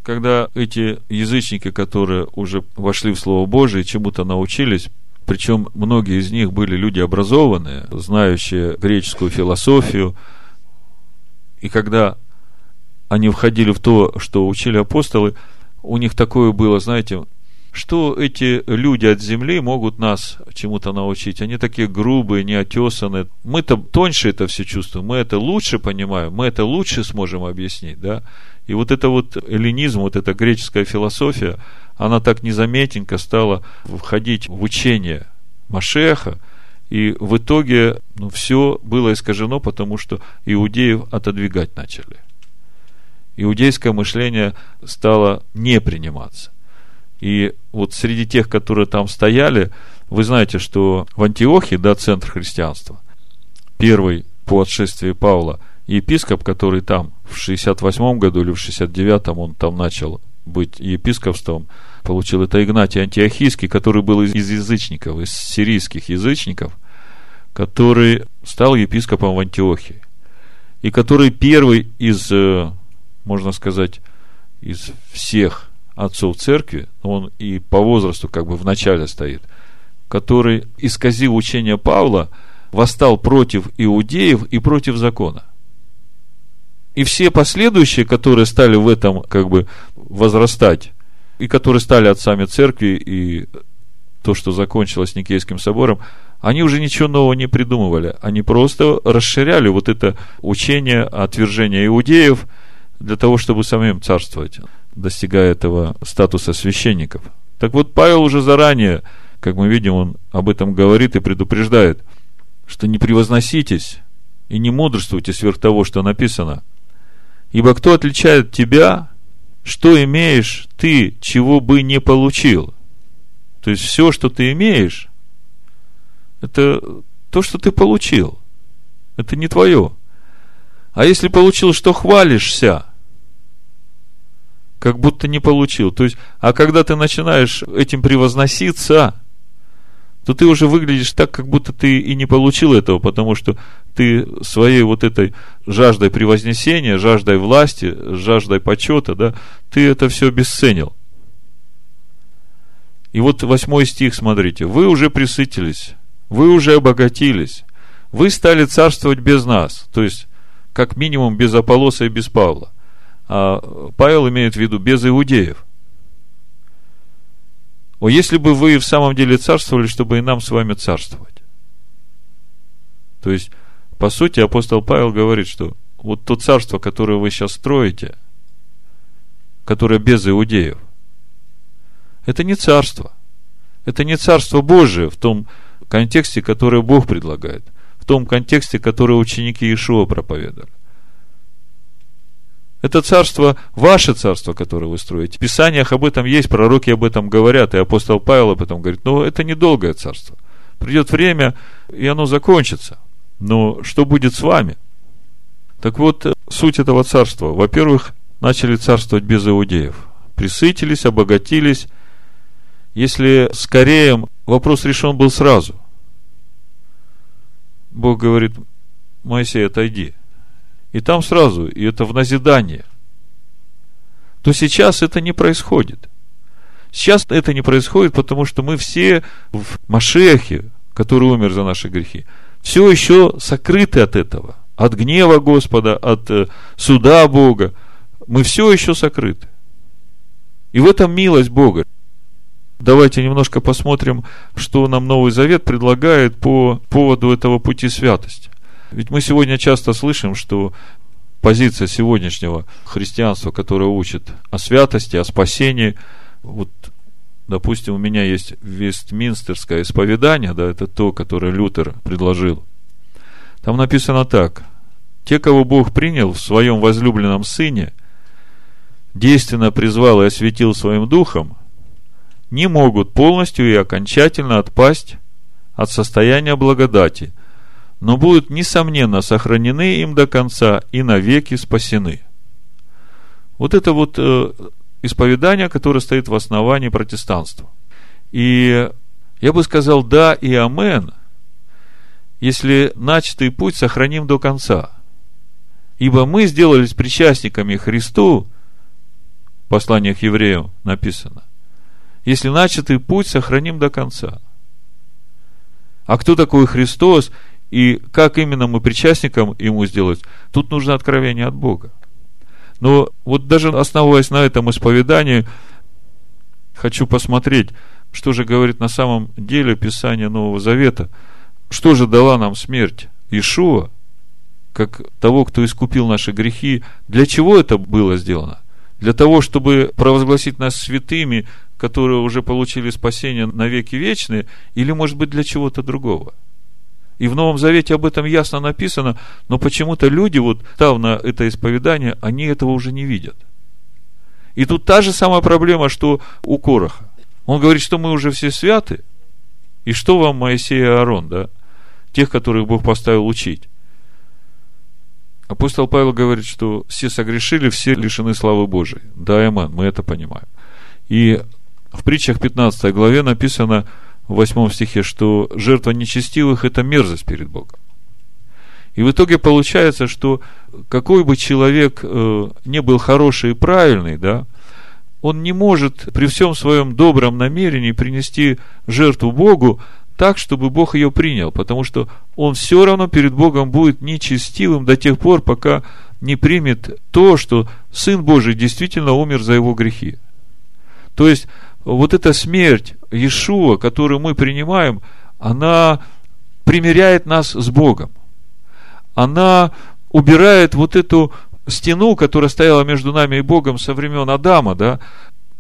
когда эти язычники, которые уже вошли в Слово Божие, чему-то научились, причем многие из них были люди образованные, знающие греческую философию, и когда они входили в то, что учили апостолы, у них такое было, знаете, что эти люди от земли могут нас чему-то научить? Они такие грубые, неотесанные. Мы-то тоньше это все чувствуем, мы это лучше понимаем, мы это лучше сможем объяснить, да? И вот это вот эллинизм, вот эта греческая философия, она так незаметненько стала входить в учение Машеха, и в итоге ну, все было искажено, потому что иудеев отодвигать начали. Иудейское мышление стало не приниматься. И вот среди тех, которые там стояли, вы знаете, что в Антиохе, да, центр христианства, первый по отшествии Павла, епископ, который там в 68 году или в 69-м он там начал быть епископством, получил это Игнатий Антиохийский, который был из, из язычников, из сирийских язычников, который стал епископом в Антиохии. И который первый из, э, можно сказать, из всех отцов церкви, он и по возрасту как бы в начале стоит, который, исказил учение Павла, восстал против иудеев и против закона. И все последующие, которые стали в этом как бы возрастать, и которые стали отцами церкви, и то, что закончилось Никейским собором, они уже ничего нового не придумывали. Они просто расширяли вот это учение отвержения иудеев для того, чтобы самим царствовать достигая этого статуса священников. Так вот, Павел уже заранее, как мы видим, он об этом говорит и предупреждает, что не превозноситесь и не мудрствуйте сверх того, что написано. Ибо кто отличает тебя, что имеешь ты, чего бы не получил? То есть все, что ты имеешь, это то, что ты получил. Это не твое. А если получил, что хвалишься – как будто не получил. То есть, а когда ты начинаешь этим превозноситься, то ты уже выглядишь так, как будто ты и не получил этого, потому что ты своей вот этой жаждой превознесения, жаждой власти, жаждой почета, да, ты это все обесценил. И вот восьмой стих, смотрите, вы уже присытились, вы уже обогатились, вы стали царствовать без нас, то есть, как минимум, без Аполлоса и без Павла. А Павел имеет в виду без иудеев. О, если бы вы в самом деле царствовали, чтобы и нам с вами царствовать. То есть, по сути, апостол Павел говорит, что вот то царство, которое вы сейчас строите, которое без иудеев, это не царство. Это не царство Божие в том контексте, который Бог предлагает, в том контексте, который ученики Иешуа проповедовали. Это царство, ваше царство, которое вы строите. В Писаниях об этом есть, пророки об этом говорят, и апостол Павел об этом говорит. Но это недолгое царство. Придет время, и оно закончится. Но что будет с вами? Так вот, суть этого царства. Во-первых, начали царствовать без иудеев. Присытились, обогатились. Если с Кореем вопрос решен был сразу. Бог говорит, Моисей, отойди. И там сразу, и это в назидание. То сейчас это не происходит. Сейчас это не происходит, потому что мы все в Машехе, который умер за наши грехи, все еще сокрыты от этого. От гнева Господа, от э, суда Бога. Мы все еще сокрыты. И в этом милость Бога. Давайте немножко посмотрим, что нам Новый Завет предлагает по поводу этого пути святости. Ведь мы сегодня часто слышим, что позиция сегодняшнего христианства, которое учит о святости, о спасении, вот, допустим, у меня есть Вестминстерское исповедание, да, это то, которое Лютер предложил. Там написано так. Те, кого Бог принял в своем возлюбленном Сыне, действенно призвал и осветил своим духом, не могут полностью и окончательно отпасть от состояния благодати – но будут, несомненно, сохранены им до конца и навеки спасены. Вот это вот э, исповедание, которое стоит в основании протестанства. И я бы сказал да и амен, если начатый путь сохраним до конца. Ибо мы сделались причастниками Христу в посланиях евреям написано. Если начатый путь, сохраним до конца. А кто такой Христос и как именно мы причастником ему сделать, тут нужно откровение от Бога. Но вот даже основываясь на этом исповедании, хочу посмотреть, что же говорит на самом деле Писание Нового Завета. Что же дала нам смерть Ишуа, как того, кто искупил наши грехи? Для чего это было сделано? Для того, чтобы провозгласить нас святыми, которые уже получили спасение на веки вечные, или, может быть, для чего-то другого – и в Новом Завете об этом ясно написано, но почему-то люди, вот став на это исповедание, они этого уже не видят. И тут та же самая проблема, что у Короха. Он говорит, что мы уже все святы, и что вам Моисей и Аарон, да? Тех, которых Бог поставил учить. Апостол Павел говорит, что все согрешили, все лишены славы Божией. Да, Эман, мы это понимаем. И в притчах 15 главе написано, в восьмом стихе, что жертва нечестивых – это мерзость перед Богом. И в итоге получается, что какой бы человек э, не был хороший и правильный, да, он не может при всем своем добром намерении принести жертву Богу так, чтобы Бог ее принял, потому что он все равно перед Богом будет нечестивым до тех пор, пока не примет то, что Сын Божий действительно умер за его грехи. То есть, вот эта смерть Иешуа, которую мы принимаем, она примиряет нас с Богом. Она убирает вот эту стену, которая стояла между нами и Богом со времен Адама, да,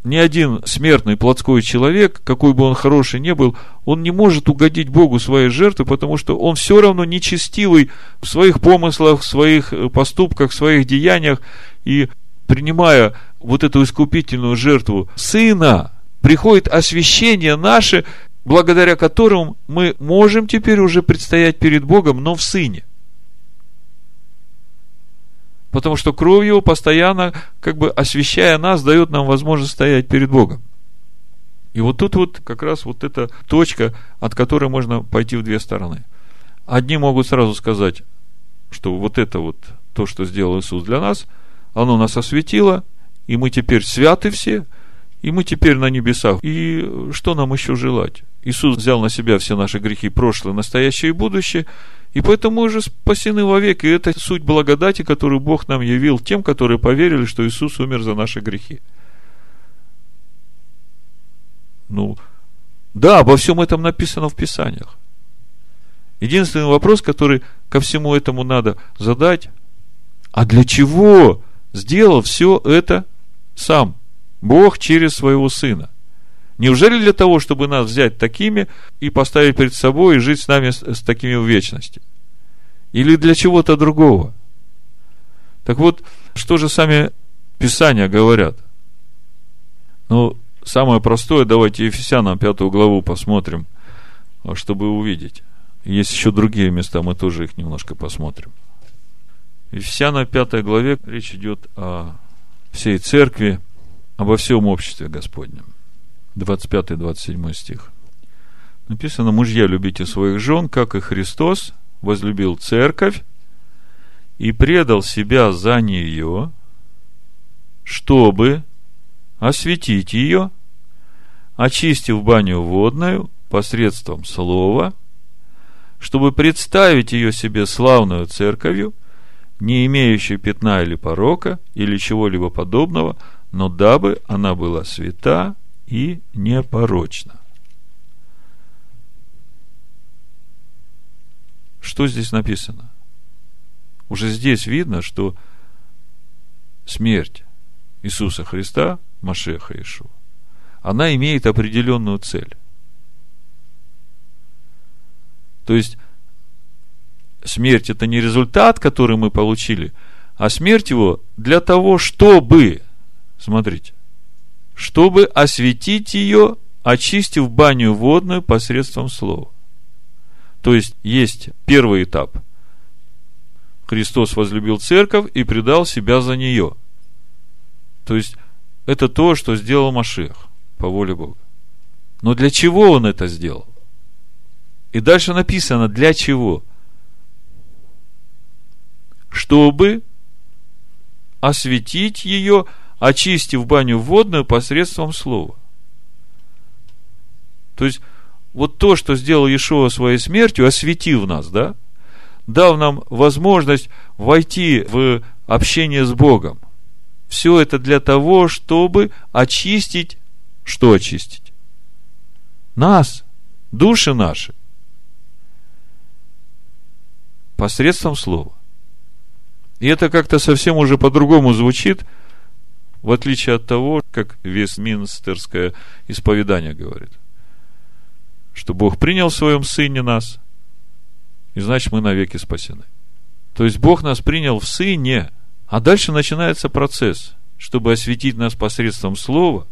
ни один смертный плотской человек, какой бы он хороший ни был, он не может угодить Богу своей жертвы, потому что он все равно нечестивый в своих помыслах, в своих поступках, в своих деяниях. И принимая вот эту искупительную жертву Сына, приходит освящение наше, благодаря которому мы можем теперь уже предстоять перед Богом, но в Сыне. Потому что кровь Его постоянно, как бы освящая нас, дает нам возможность стоять перед Богом. И вот тут вот как раз вот эта точка, от которой можно пойти в две стороны. Одни могут сразу сказать, что вот это вот то, что сделал Иисус для нас, оно нас осветило, и мы теперь святы все – и мы теперь на небесах. И что нам еще желать? Иисус взял на себя все наши грехи, прошлое, настоящее и будущее, и поэтому мы уже спасены вовек. И это суть благодати, которую Бог нам явил тем, которые поверили, что Иисус умер за наши грехи. Ну, да, обо всем этом написано в Писаниях. Единственный вопрос, который ко всему этому надо задать, а для чего сделал все это сам? Бог через своего Сына. Неужели для того, чтобы нас взять такими и поставить перед собой и жить с нами с, с такими в вечности? Или для чего-то другого? Так вот, что же сами Писания говорят? Ну, самое простое, давайте Ефесянам пятую главу посмотрим, чтобы увидеть. Есть еще другие места, мы тоже их немножко посмотрим. Ефесянам пятой главе речь идет о всей церкви, обо всем обществе Господнем. 25-27 стих. Написано, мужья, любите своих жен, как и Христос возлюбил церковь и предал себя за нее, чтобы осветить ее, очистив баню водную посредством слова, чтобы представить ее себе славную церковью, не имеющей пятна или порока, или чего-либо подобного – но дабы она была свята и непорочна. Что здесь написано? Уже здесь видно, что смерть Иисуса Христа, Машеха Ишуа, она имеет определенную цель. То есть, смерть это не результат, который мы получили, а смерть его для того, чтобы Смотрите. Чтобы осветить ее, очистив баню водную посредством слова. То есть, есть первый этап. Христос возлюбил церковь и предал себя за нее. То есть, это то, что сделал Машех по воле Бога. Но для чего он это сделал? И дальше написано, для чего? Чтобы осветить ее, очистив баню водную посредством слова. То есть, вот то, что сделал Иешуа своей смертью, осветив нас, да, дав нам возможность войти в общение с Богом. Все это для того, чтобы очистить, что очистить? Нас, души наши. Посредством слова. И это как-то совсем уже по-другому звучит, в отличие от того, как Вестминстерское исповедание говорит. Что Бог принял в своем Сыне нас, и значит мы навеки спасены. То есть Бог нас принял в Сыне, а дальше начинается процесс, чтобы осветить нас посредством Слова,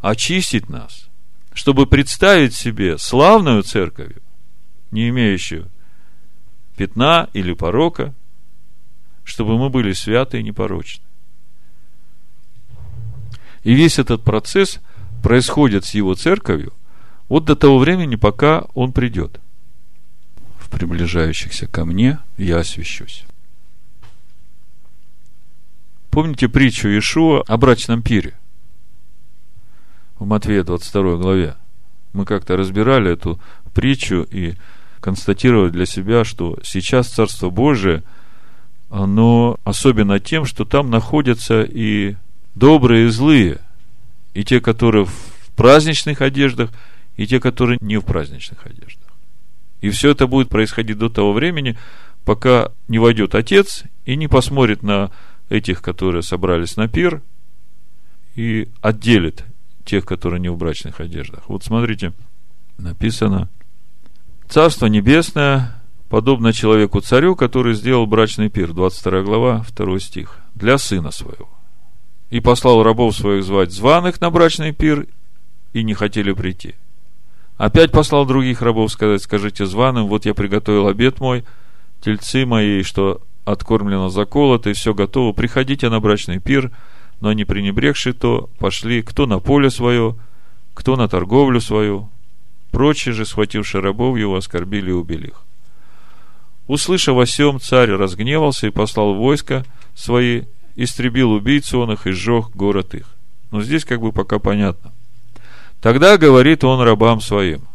очистить нас, чтобы представить себе славную церковью, не имеющую пятна или порока, чтобы мы были святы и непорочны. И весь этот процесс происходит с его церковью вот до того времени, пока он придет. В приближающихся ко мне я освящусь. Помните притчу Иешуа о брачном пире? В Матвея 22 главе. Мы как-то разбирали эту притчу и констатировали для себя, что сейчас Царство Божие – но особенно тем, что там находятся и добрые, и злые, и те, которые в праздничных одеждах, и те, которые не в праздничных одеждах. И все это будет происходить до того времени, пока не войдет отец и не посмотрит на этих, которые собрались на пир, и отделит тех, которые не в брачных одеждах. Вот смотрите, написано, Царство Небесное подобно человеку-царю, который сделал брачный пир, 22 глава, 2 стих, для сына своего. И послал рабов своих звать званых на брачный пир, и не хотели прийти. Опять послал других рабов сказать, скажите званым, вот я приготовил обед мой, тельцы мои, что откормлено заколото, и все готово, приходите на брачный пир, но они, пренебрегши то, пошли кто на поле свое, кто на торговлю свою. Прочие же, схвативши рабов его, оскорбили и убили их. Услышав о сем, царь разгневался и послал войско свои, истребил убийцу он их и сжег город их. Но здесь как бы пока понятно. Тогда говорит он рабам своим.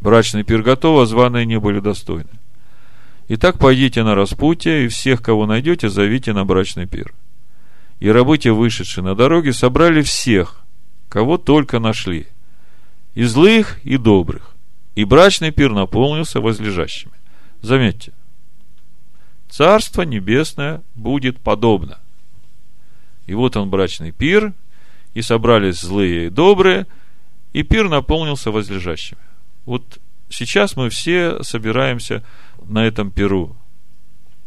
Брачный пир готов, а званые не были достойны. Итак, пойдите на распутье, и всех, кого найдете, зовите на брачный пир. И рабы те, вышедшие на дороге, собрали всех, кого только нашли, и злых, и добрых и брачный пир наполнился возлежащими. Заметьте, Царство Небесное будет подобно. И вот он брачный пир, и собрались злые и добрые, и пир наполнился возлежащими. Вот сейчас мы все собираемся на этом пиру.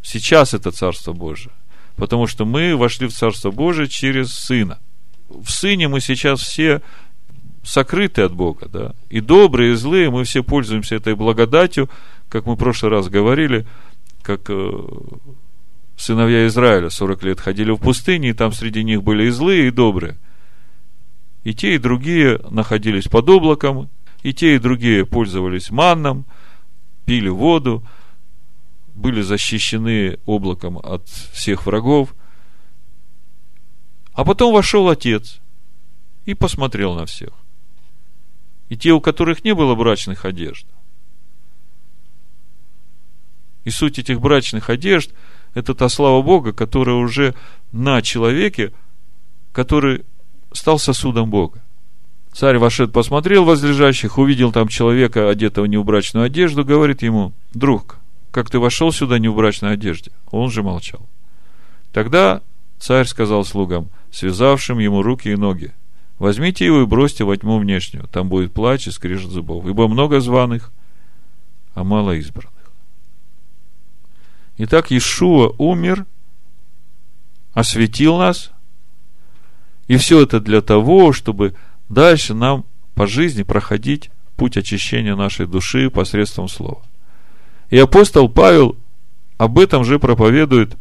Сейчас это Царство Божие. Потому что мы вошли в Царство Божие через Сына. В Сыне мы сейчас все сокрыты от Бога, да. И добрые, и злые, мы все пользуемся этой благодатью, как мы в прошлый раз говорили, как э, сыновья Израиля 40 лет ходили в пустыне, и там среди них были и злые, и добрые. И те, и другие находились под облаком, и те, и другие пользовались манном, пили воду, были защищены облаком от всех врагов. А потом вошел отец и посмотрел на всех и те, у которых не было брачных одежд. И суть этих брачных одежд – это та слава Бога, которая уже на человеке, который стал сосудом Бога. Царь вошед, посмотрел возлежащих, увидел там человека, одетого не в брачную одежду, говорит ему, друг, как ты вошел сюда не в брачной одежде? Он же молчал. Тогда царь сказал слугам, связавшим ему руки и ноги, Возьмите его и бросьте во тьму внешнюю. Там будет плач и скрежет зубов. Ибо много званых, а мало избранных. Итак, Иешуа умер, осветил нас, и все это для того, чтобы дальше нам по жизни проходить путь очищения нашей души посредством слова. И апостол Павел об этом же проповедует,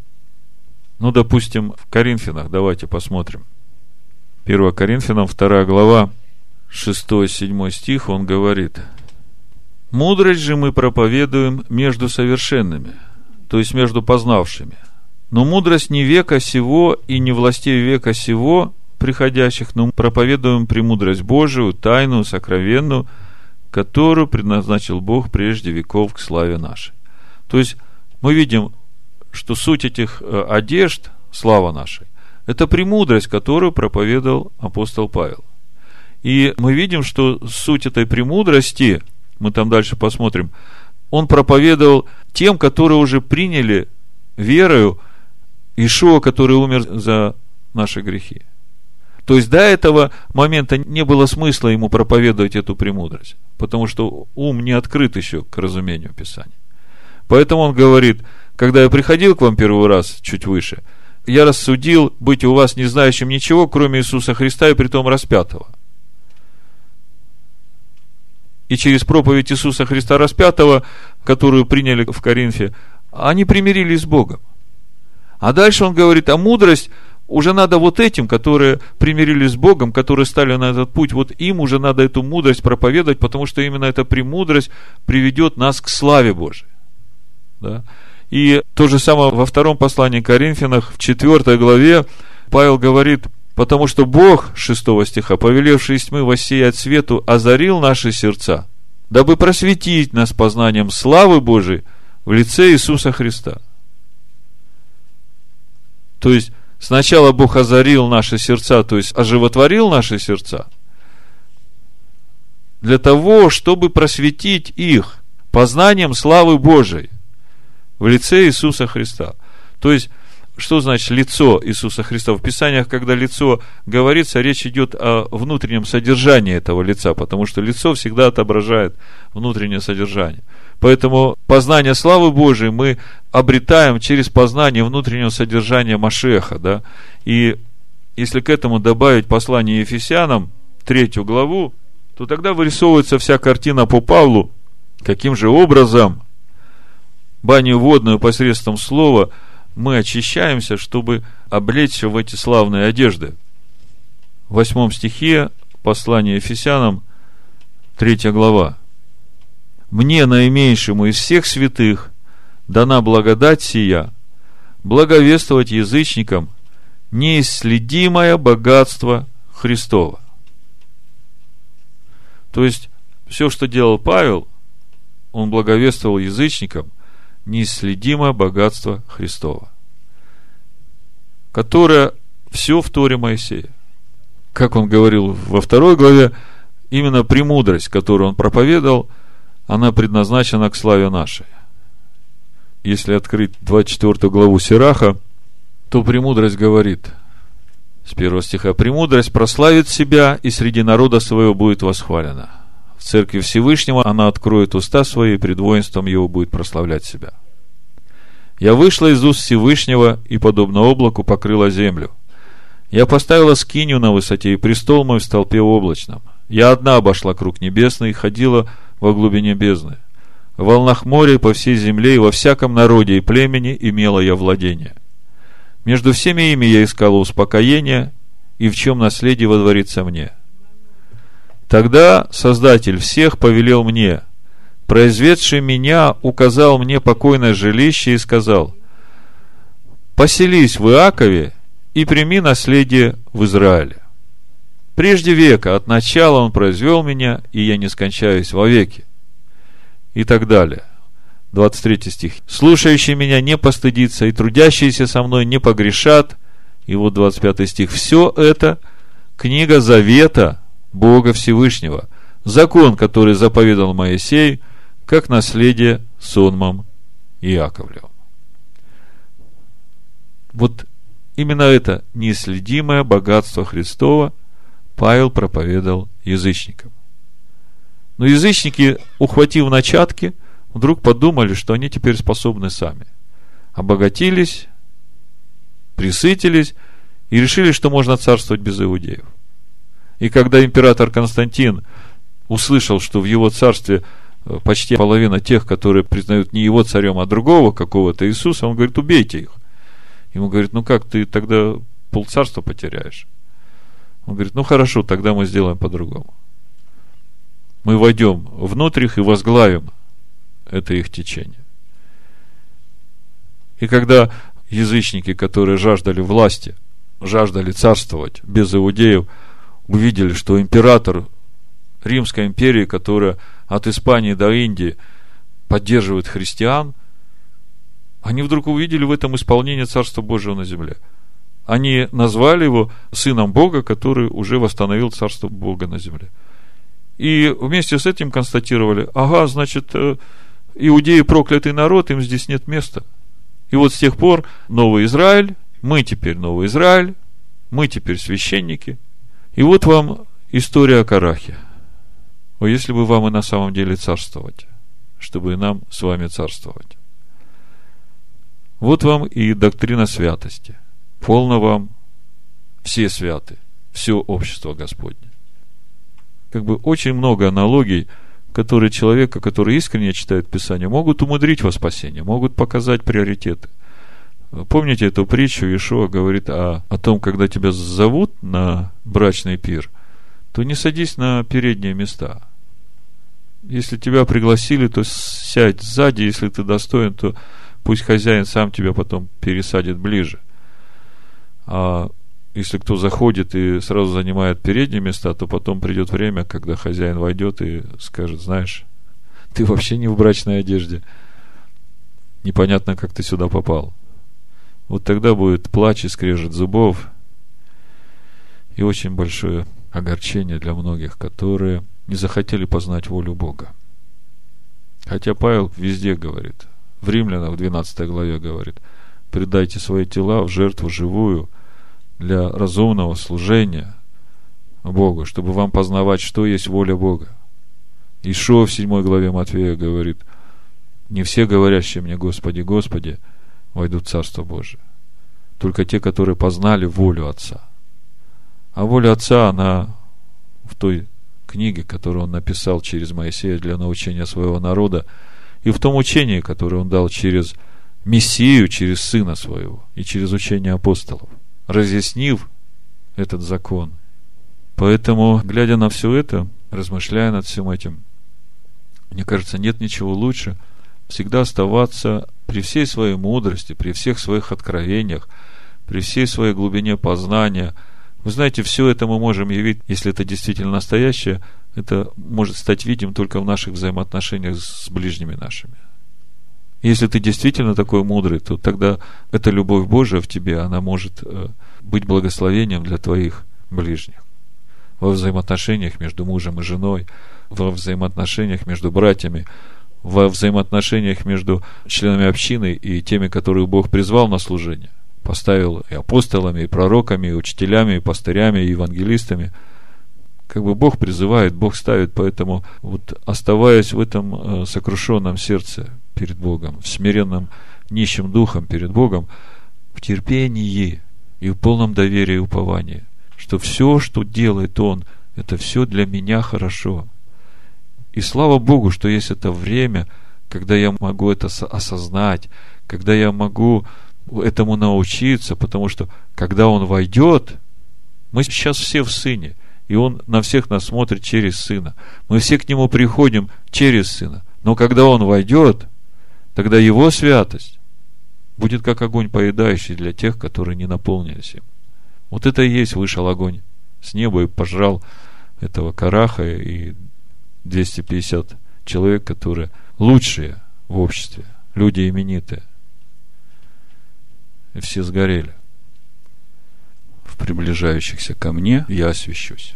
ну, допустим, в Коринфянах. Давайте посмотрим – 1 Коринфянам 2 глава 6-7 стих, он говорит, «Мудрость же мы проповедуем между совершенными, то есть между познавшими, Но мудрость не века сего и не властей века сего приходящих, но проповедуем премудрость Божию, тайную, сокровенную, которую предназначил Бог прежде веков к славе нашей. То есть мы видим, что суть этих э, одежд, слава нашей, это премудрость, которую проповедовал апостол Павел. И мы видим, что суть этой премудрости, мы там дальше посмотрим, он проповедовал тем, которые уже приняли верою Ишуа, который умер за наши грехи. То есть до этого момента не было смысла ему проповедовать эту премудрость, потому что ум не открыт еще к разумению Писания. Поэтому он говорит, когда я приходил к вам первый раз чуть выше, я рассудил быть у вас не знающим ничего, кроме Иисуса Христа и притом распятого. И через проповедь Иисуса Христа распятого, которую приняли в Коринфе, они примирились с Богом. А дальше он говорит, а мудрость уже надо вот этим, которые примирились с Богом, которые стали на этот путь, вот им уже надо эту мудрость проповедовать, потому что именно эта премудрость приведет нас к славе Божией. Да? И то же самое во втором послании Коринфянах, в четвертой главе, Павел говорит, потому что Бог, шестого стиха, повелевший из тьмы воссеять свету, озарил наши сердца, дабы просветить нас познанием славы Божией в лице Иисуса Христа. То есть, Сначала Бог озарил наши сердца, то есть оживотворил наши сердца, для того, чтобы просветить их познанием славы Божией в лице Иисуса Христа. То есть, что значит лицо Иисуса Христа? В Писаниях, когда лицо говорится, речь идет о внутреннем содержании этого лица, потому что лицо всегда отображает внутреннее содержание. Поэтому познание славы Божией мы обретаем через познание внутреннего содержания Машеха. Да? И если к этому добавить послание Ефесянам, третью главу, то тогда вырисовывается вся картина по Павлу, каким же образом баню водную посредством слова мы очищаемся, чтобы облечься в эти славные одежды. В восьмом стихе послания Ефесянам, третья глава мне, наименьшему из всех святых, дана благодать сия, благовествовать язычникам неисследимое богатство Христова. То есть, все, что делал Павел, он благовествовал язычникам неисследимое богатство Христова, которое все в Торе Моисея. Как он говорил во второй главе, именно премудрость, которую он проповедовал – она предназначена к славе нашей. Если открыть 24 главу Сираха, то премудрость говорит, с первого стиха, «Премудрость прославит себя, и среди народа своего будет восхвалена. В церкви Всевышнего она откроет уста свои, и пред воинством его будет прославлять себя. Я вышла из уст Всевышнего, и, подобно облаку, покрыла землю. Я поставила скиню на высоте, и престол мой в столпе облачном. Я одна обошла круг небесный, ходила во глубине бездны. В волнах моря по всей земле и во всяком народе и племени имела я владение. Между всеми ими я искала успокоения, и в чем наследие водворится мне. Тогда Создатель всех повелел мне, произведший меня, указал мне покойное жилище и сказал, «Поселись в Иакове и прими наследие в Израиле». Прежде века, от начала Он произвел меня, и я не скончаюсь вовеки. И так далее. 23 стих. Слушающий меня не постыдится, и трудящиеся со мной не погрешат. И вот 25 стих. Все это книга завета Бога Всевышнего. Закон, который заповедал Моисей, как наследие сонмом Иаковлевым. Вот именно это неисследимое богатство Христова – Павел проповедовал язычникам. Но язычники, ухватив начатки, вдруг подумали, что они теперь способны сами. Обогатились, присытились и решили, что можно царствовать без иудеев. И когда император Константин услышал, что в его царстве э, почти половина тех, которые признают не его царем, а другого какого-то Иисуса, он говорит, убейте их. Ему говорит, ну как ты тогда полцарства потеряешь? Он говорит, ну хорошо, тогда мы сделаем по-другому. Мы войдем внутрь их и возглавим это их течение. И когда язычники, которые жаждали власти, жаждали царствовать без иудеев, увидели, что император Римской империи, которая от Испании до Индии поддерживает христиан, они вдруг увидели в этом исполнение Царства Божьего на земле. Они назвали его сыном Бога, который уже восстановил Царство Бога на земле. И вместе с этим констатировали, ага, значит, э, иудеи проклятый народ, им здесь нет места. И вот с тех пор Новый Израиль, мы теперь Новый Израиль, мы теперь священники. И вот вам история о Карахе. О, если бы вам и на самом деле царствовать, чтобы и нам с вами царствовать. Вот вам и доктрина святости. Полно вам все святы, все общество Господне. Как бы очень много аналогий, которые человека, который искренне читает Писание, могут умудрить во спасение, могут показать приоритеты. Помните эту притчу, Ишуа говорит о, о том, когда тебя зовут на брачный пир, то не садись на передние места. Если тебя пригласили, то сядь сзади, если ты достоин, то пусть хозяин сам тебя потом пересадит ближе. А если кто заходит и сразу занимает передние места, то потом придет время, когда хозяин войдет и скажет, знаешь, ты вообще не в брачной одежде. Непонятно, как ты сюда попал. Вот тогда будет плач и скрежет зубов и очень большое огорчение для многих, которые не захотели познать волю Бога. Хотя Павел везде говорит, в Римлянах в 12 главе говорит, предайте свои тела в жертву живую для разумного служения Богу, чтобы вам познавать, что есть воля Бога. Ишо в 7 главе Матфея говорит, не все говорящие мне Господи, Господи, войдут в Царство Божие. Только те, которые познали волю Отца. А воля Отца, она в той книге, которую он написал через Моисея для научения своего народа, и в том учении, которое он дал через Мессию, через Сына Своего и через учение апостолов, разъяснив этот закон. Поэтому, глядя на все это, размышляя над всем этим, мне кажется, нет ничего лучше всегда оставаться при всей своей мудрости, при всех своих откровениях, при всей своей глубине познания – вы знаете, все это мы можем явить, если это действительно настоящее, это может стать видим только в наших взаимоотношениях с ближними нашими. Если ты действительно такой мудрый, то тогда эта любовь Божия в тебе, она может э, быть благословением для твоих ближних. Во взаимоотношениях между мужем и женой, во взаимоотношениях между братьями, во взаимоотношениях между членами общины и теми, которых Бог призвал на служение поставил и апостолами, и пророками, и учителями, и пастырями, и евангелистами. Как бы Бог призывает, Бог ставит, поэтому вот оставаясь в этом э, сокрушенном сердце перед Богом, в смиренном нищим духом перед Богом, в терпении и в полном доверии и уповании, что все, что делает Он, это все для меня хорошо. И слава Богу, что есть это время, когда я могу это осознать, когда я могу этому научиться, потому что когда он войдет, мы сейчас все в Сыне, и он на всех нас смотрит через Сына. Мы все к нему приходим через Сына. Но когда он войдет, тогда его святость будет как огонь поедающий для тех, которые не наполнились им. Вот это и есть вышел огонь с неба и пожрал этого караха и 250 человек, которые лучшие в обществе, люди именитые и все сгорели. В приближающихся ко мне я освящусь.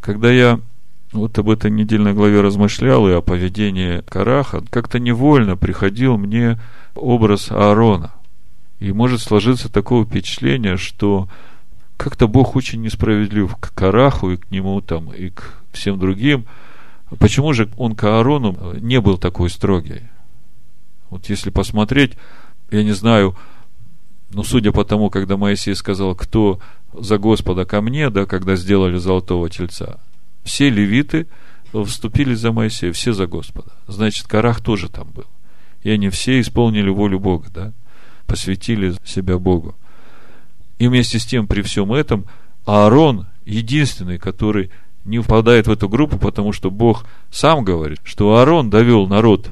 Когда я вот об этой недельной главе размышлял и о поведении Караха, как-то невольно приходил мне образ Аарона. И может сложиться такое впечатление, что как-то Бог очень несправедлив к Караху и к нему там, и к всем другим. Почему же он к Аарону не был такой строгий? Вот если посмотреть, я не знаю, но судя по тому, когда Моисей сказал, кто за Господа ко мне, да, когда сделали золотого тельца, все левиты вступили за Моисея, все за Господа. Значит, Карах тоже там был. И они все исполнили волю Бога, да, посвятили себя Богу. И вместе с тем, при всем этом, Аарон единственный, который не впадает в эту группу, потому что Бог сам говорит, что Аарон довел народ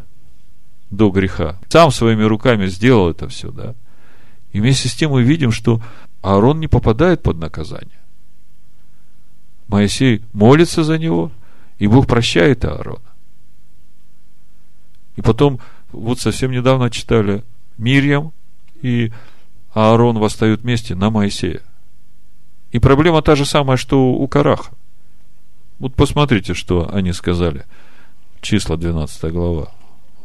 до греха. Сам своими руками сделал это все, да. И вместе с тем мы видим, что Аарон не попадает под наказание. Моисей молится за него, и Бог прощает Аарона. И потом, вот совсем недавно читали Мирьям и Аарон восстают вместе на Моисея. И проблема та же самая, что у Караха. Вот посмотрите, что они сказали. Числа 12 глава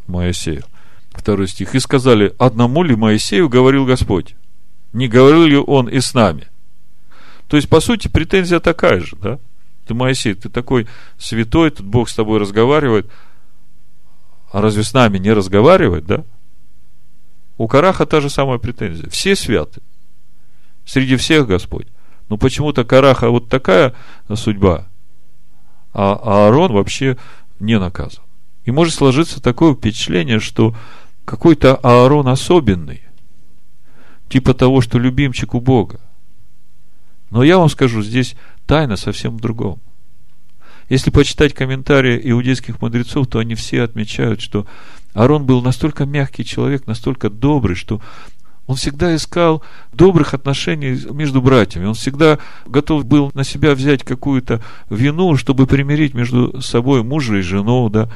Моисею. Второй стих. И сказали, одному ли Моисею говорил Господь? Не говорил ли он и с нами? То есть, по сути, претензия такая же, да? Ты, Моисей, ты такой святой, тут Бог с тобой разговаривает, а разве с нами не разговаривает, да? У Караха та же самая претензия. Все святы. Среди всех Господь. Но почему-то Караха вот такая судьба, а Аарон вообще не наказан. И может сложиться такое впечатление, что какой-то Аарон особенный, типа того, что любимчик у Бога. Но я вам скажу, здесь тайна совсем в другом. Если почитать комментарии иудейских мудрецов, то они все отмечают, что Аарон был настолько мягкий человек, настолько добрый, что он всегда искал добрых отношений между братьями. Он всегда готов был на себя взять какую-то вину, чтобы примирить между собой мужа и жену, да.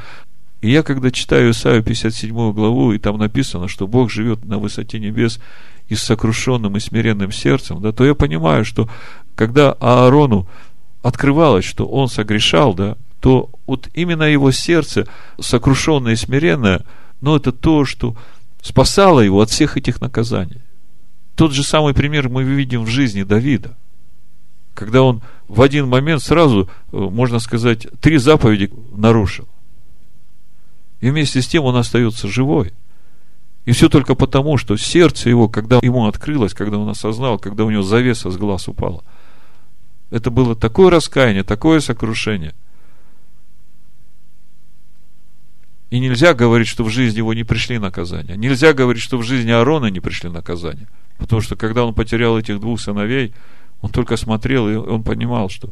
И я, когда читаю Исаию 57 главу, и там написано, что Бог живет на высоте небес и с сокрушенным и смиренным сердцем, да, то я понимаю, что когда Аарону открывалось, что он согрешал, да, то вот именно его сердце, сокрушенное и смиренное, но это то, что спасало его от всех этих наказаний. Тот же самый пример мы видим в жизни Давида. Когда он в один момент сразу, э, можно сказать, три заповеди нарушил. И вместе с тем он остается живой. И все только потому, что сердце его, когда ему открылось, когда он осознал, когда у него завеса с глаз упала, это было такое раскаяние, такое сокрушение, И нельзя говорить, что в жизни его не пришли наказания. Нельзя говорить, что в жизни Аарона не пришли наказания. Потому что когда он потерял этих двух сыновей, он только смотрел, и он понимал, что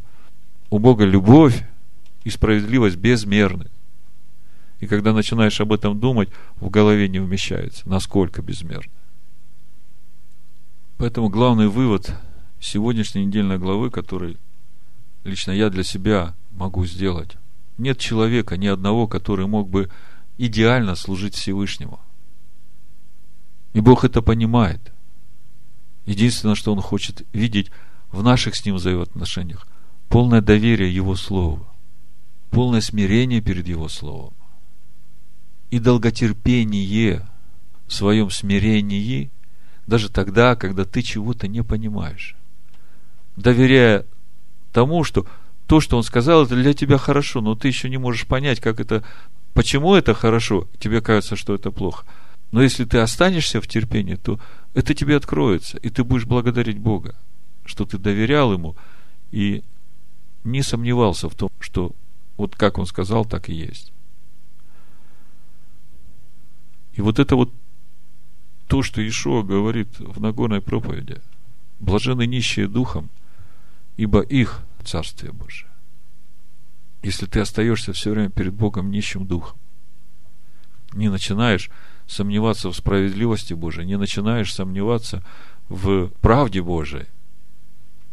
у Бога любовь и справедливость безмерны. И когда начинаешь об этом думать, в голове не умещается, насколько безмерно. Поэтому главный вывод сегодняшней недельной главы, который лично я для себя могу сделать. Нет человека, ни одного, который мог бы идеально служить Всевышнему. И Бог это понимает. Единственное, что Он хочет видеть в наших с Ним взаимоотношениях, полное доверие Его Слову, полное смирение перед Его Словом и долготерпение в своем смирении, даже тогда, когда ты чего-то не понимаешь. Доверяя тому, что то, что он сказал, это для тебя хорошо, но ты еще не можешь понять, как это Почему это хорошо? Тебе кажется, что это плохо. Но если ты останешься в терпении, то это тебе откроется, и ты будешь благодарить Бога, что ты доверял Ему и не сомневался в том, что вот как Он сказал, так и есть. И вот это вот то, что Ишуа говорит в Нагорной проповеди. Блажены нищие духом, ибо их Царствие Божие если ты остаешься все время перед Богом нищим духом. Не начинаешь сомневаться в справедливости Божией, не начинаешь сомневаться в правде Божией.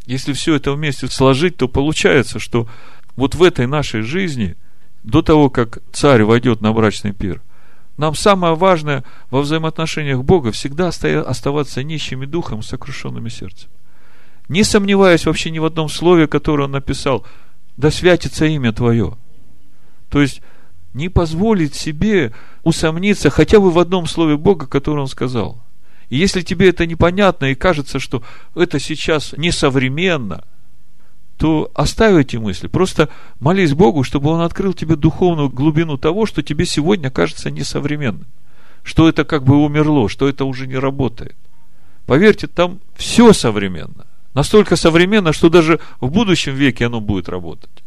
Если все это вместе сложить, то получается, что вот в этой нашей жизни, до того, как царь войдет на брачный пир, нам самое важное во взаимоотношениях Бога всегда оставаться нищими духом, сокрушенными сердцем. Не сомневаясь вообще ни в одном слове, которое он написал – да святится имя Твое. То есть, не позволить себе усомниться хотя бы в одном слове Бога, которое Он сказал. И если тебе это непонятно и кажется, что это сейчас несовременно, то оставь эти мысли. Просто молись Богу, чтобы Он открыл тебе духовную глубину того, что тебе сегодня кажется несовременным. Что это как бы умерло, что это уже не работает. Поверьте, там все современно. Настолько современно, что даже в будущем веке оно будет работать.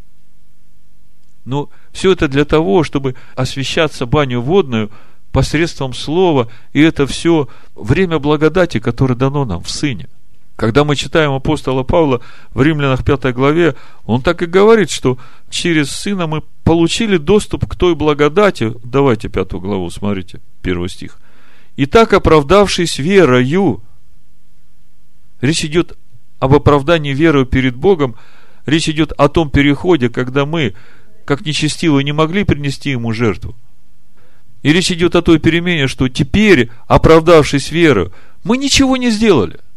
Но все это для того, чтобы освещаться баню водную посредством слова, и это все время благодати, которое дано нам в Сыне. Когда мы читаем апостола Павла в Римлянах 5 главе, он так и говорит, что через Сына мы получили доступ к той благодати. Давайте пятую главу, смотрите, первый стих. И так оправдавшись верою, речь идет об оправдании верою перед Богом, речь идет о том переходе, когда мы, как нечестивые, не могли принести Ему жертву. И речь идет о той перемене, что теперь, оправдавшись верою, мы ничего не сделали –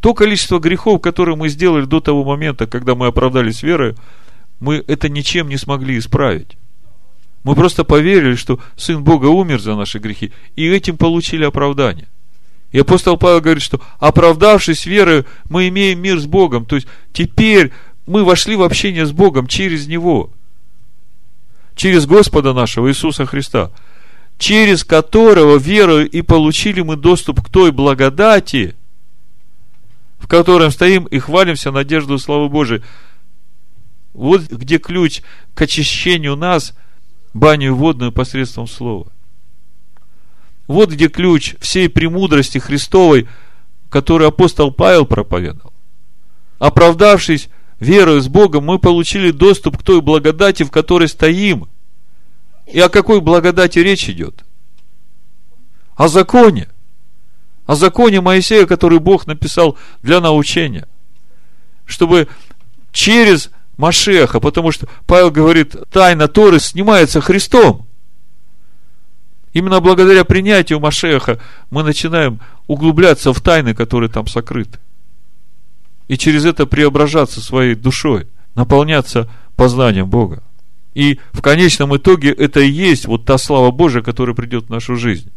то количество грехов, которые мы сделали до того момента, когда мы оправдались верой, мы это ничем не смогли исправить. Мы просто поверили, что Сын Бога умер за наши грехи, и этим получили оправдание. И апостол Павел говорит, что оправдавшись верой, мы имеем мир с Богом. То есть теперь мы вошли в общение с Богом через Него. Через Господа нашего Иисуса Христа. Через которого верою и получили мы доступ к той благодати, в котором стоим и хвалимся надежду славы Божией. Вот где ключ к очищению нас, баню водную посредством слова. Вот где ключ всей премудрости Христовой, которую апостол Павел проповедовал. Оправдавшись верою с Богом, мы получили доступ к той благодати, в которой стоим. И о какой благодати речь идет? О законе – о законе Моисея, который Бог написал для научения. Чтобы через Машеха, потому что Павел говорит, тайна Торы снимается Христом. Именно благодаря принятию Машеха мы начинаем углубляться в тайны, которые там сокрыты. И через это преображаться своей душой, наполняться познанием Бога. И в конечном итоге это и есть вот та слава Божия, которая придет в нашу жизнь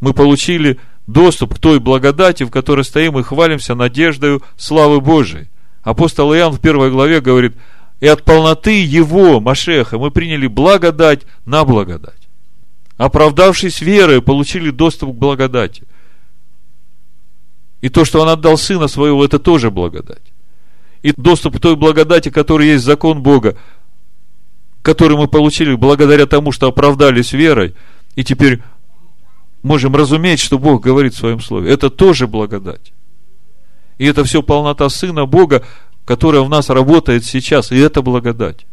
мы получили доступ к той благодати, в которой стоим и хвалимся надеждою славы Божией. Апостол Иоанн в первой главе говорит, и от полноты Его, Машеха, мы приняли благодать на благодать. Оправдавшись верой, получили доступ к благодати. И то, что Он отдал Сына Своего, это тоже благодать. И доступ к той благодати, который есть закон Бога, который мы получили благодаря тому, что оправдались верой, и теперь можем разуметь, что Бог говорит в своем слове. Это тоже благодать. И это все полнота Сына Бога, которая в нас работает сейчас, и это благодать.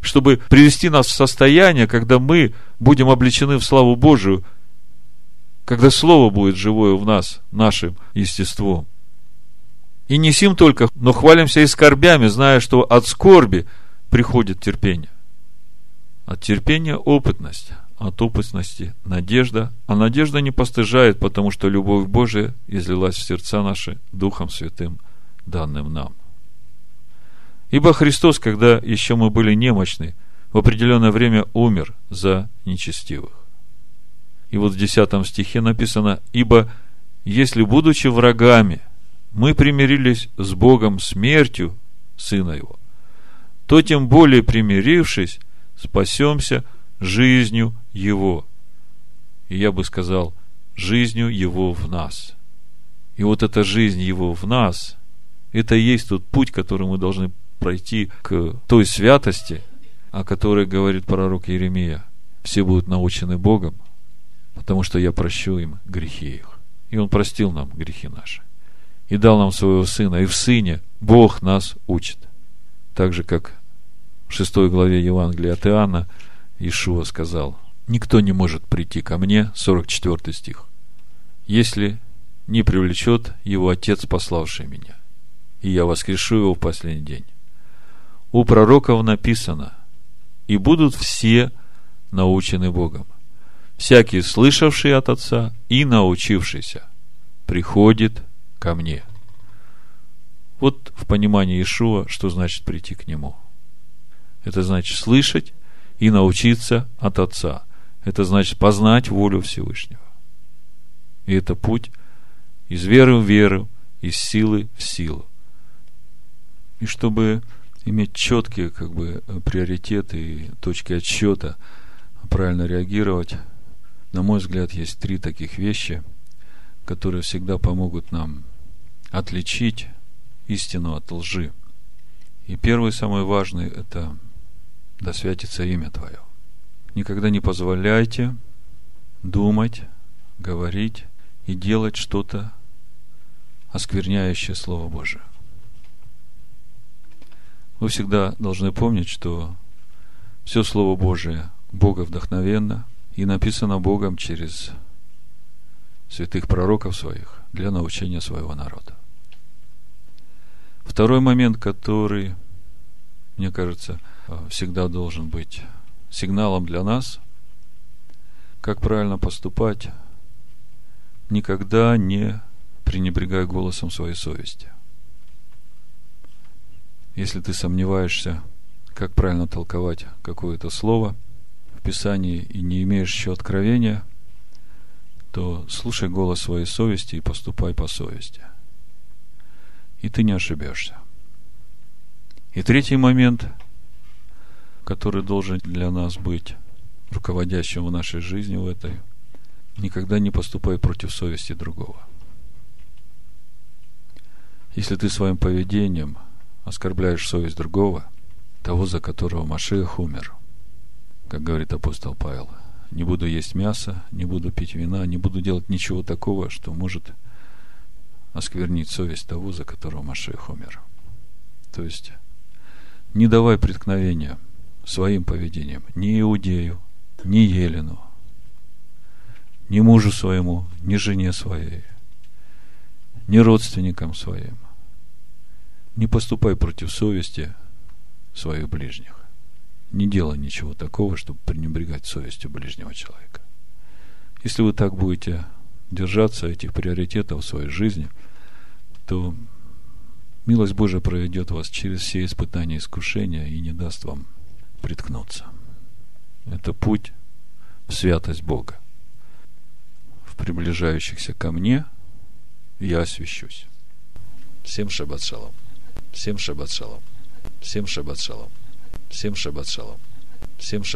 Чтобы привести нас в состояние, когда мы будем обличены в славу Божию, когда Слово будет живое в нас, нашим естеством. И не сим только, но хвалимся и скорбями, зная, что от скорби приходит терпение. От терпения опытность, от опытности надежда, а надежда не постыжает, потому что любовь Божия излилась в сердца наши Духом Святым, данным нам. Ибо Христос, когда еще мы были немощны, в определенное время умер за нечестивых. И вот в 10 стихе написано, ибо если, будучи врагами, мы примирились с Богом смертью Сына Его, то тем более примирившись, спасемся жизнью его. И я бы сказал, жизнью Его в нас. И вот эта жизнь Его в нас, это и есть тот путь, который мы должны пройти к той святости, о которой говорит пророк Еремия. Все будут научены Богом, потому что я прощу им грехи их. И Он простил нам грехи наши. И дал нам своего Сына. И в Сыне Бог нас учит. Так же, как в шестой главе Евангелия от Иоанна Ишуа сказал – никто не может прийти ко мне, 44 стих, если не привлечет его Отец, пославший меня, и я воскрешу его в последний день. У пророков написано, и будут все научены Богом. Всякий, слышавший от Отца и научившийся, приходит ко мне. Вот в понимании Ишуа, что значит прийти к Нему. Это значит слышать и научиться от Отца. Это значит познать волю Всевышнего. И это путь из веры в веру, из силы в силу. И чтобы иметь четкие как бы, приоритеты и точки отсчета, правильно реагировать, на мой взгляд, есть три таких вещи, которые всегда помогут нам отличить истину от лжи. И первый, самый важный, это «Да святится имя Твое». Никогда не позволяйте думать, говорить и делать что-то оскверняющее Слово Божие. Вы всегда должны помнить, что все Слово Божие Бога вдохновенно и написано Богом через святых пророков своих для научения своего народа. Второй момент, который, мне кажется, всегда должен быть сигналом для нас, как правильно поступать, никогда не пренебрегай голосом своей совести. Если ты сомневаешься, как правильно толковать какое-то слово в Писании и не имеешь еще откровения, то слушай голос своей совести и поступай по совести. И ты не ошибешься. И третий момент, который должен для нас быть руководящим в нашей жизни в этой, никогда не поступай против совести другого. Если ты своим поведением оскорбляешь совесть другого, того, за которого Машех умер, как говорит апостол Павел, не буду есть мясо, не буду пить вина, не буду делать ничего такого, что может осквернить совесть того, за которого Машех умер. То есть, не давай преткновения своим поведением ни Иудею, ни Елену, ни мужу своему, ни жене своей, ни родственникам своим. Не поступай против совести своих ближних. Не делай ничего такого, чтобы пренебрегать совестью ближнего человека. Если вы так будете держаться этих приоритетов в своей жизни, то милость Божия проведет вас через все испытания и искушения и не даст вам приткнуться. Это путь в святость Бога. В приближающихся ко мне я освящусь. Всем шаббат шалом. Всем шаббат шалом. Всем шаббат шалом. Всем шаббат шалом. Всем шаббат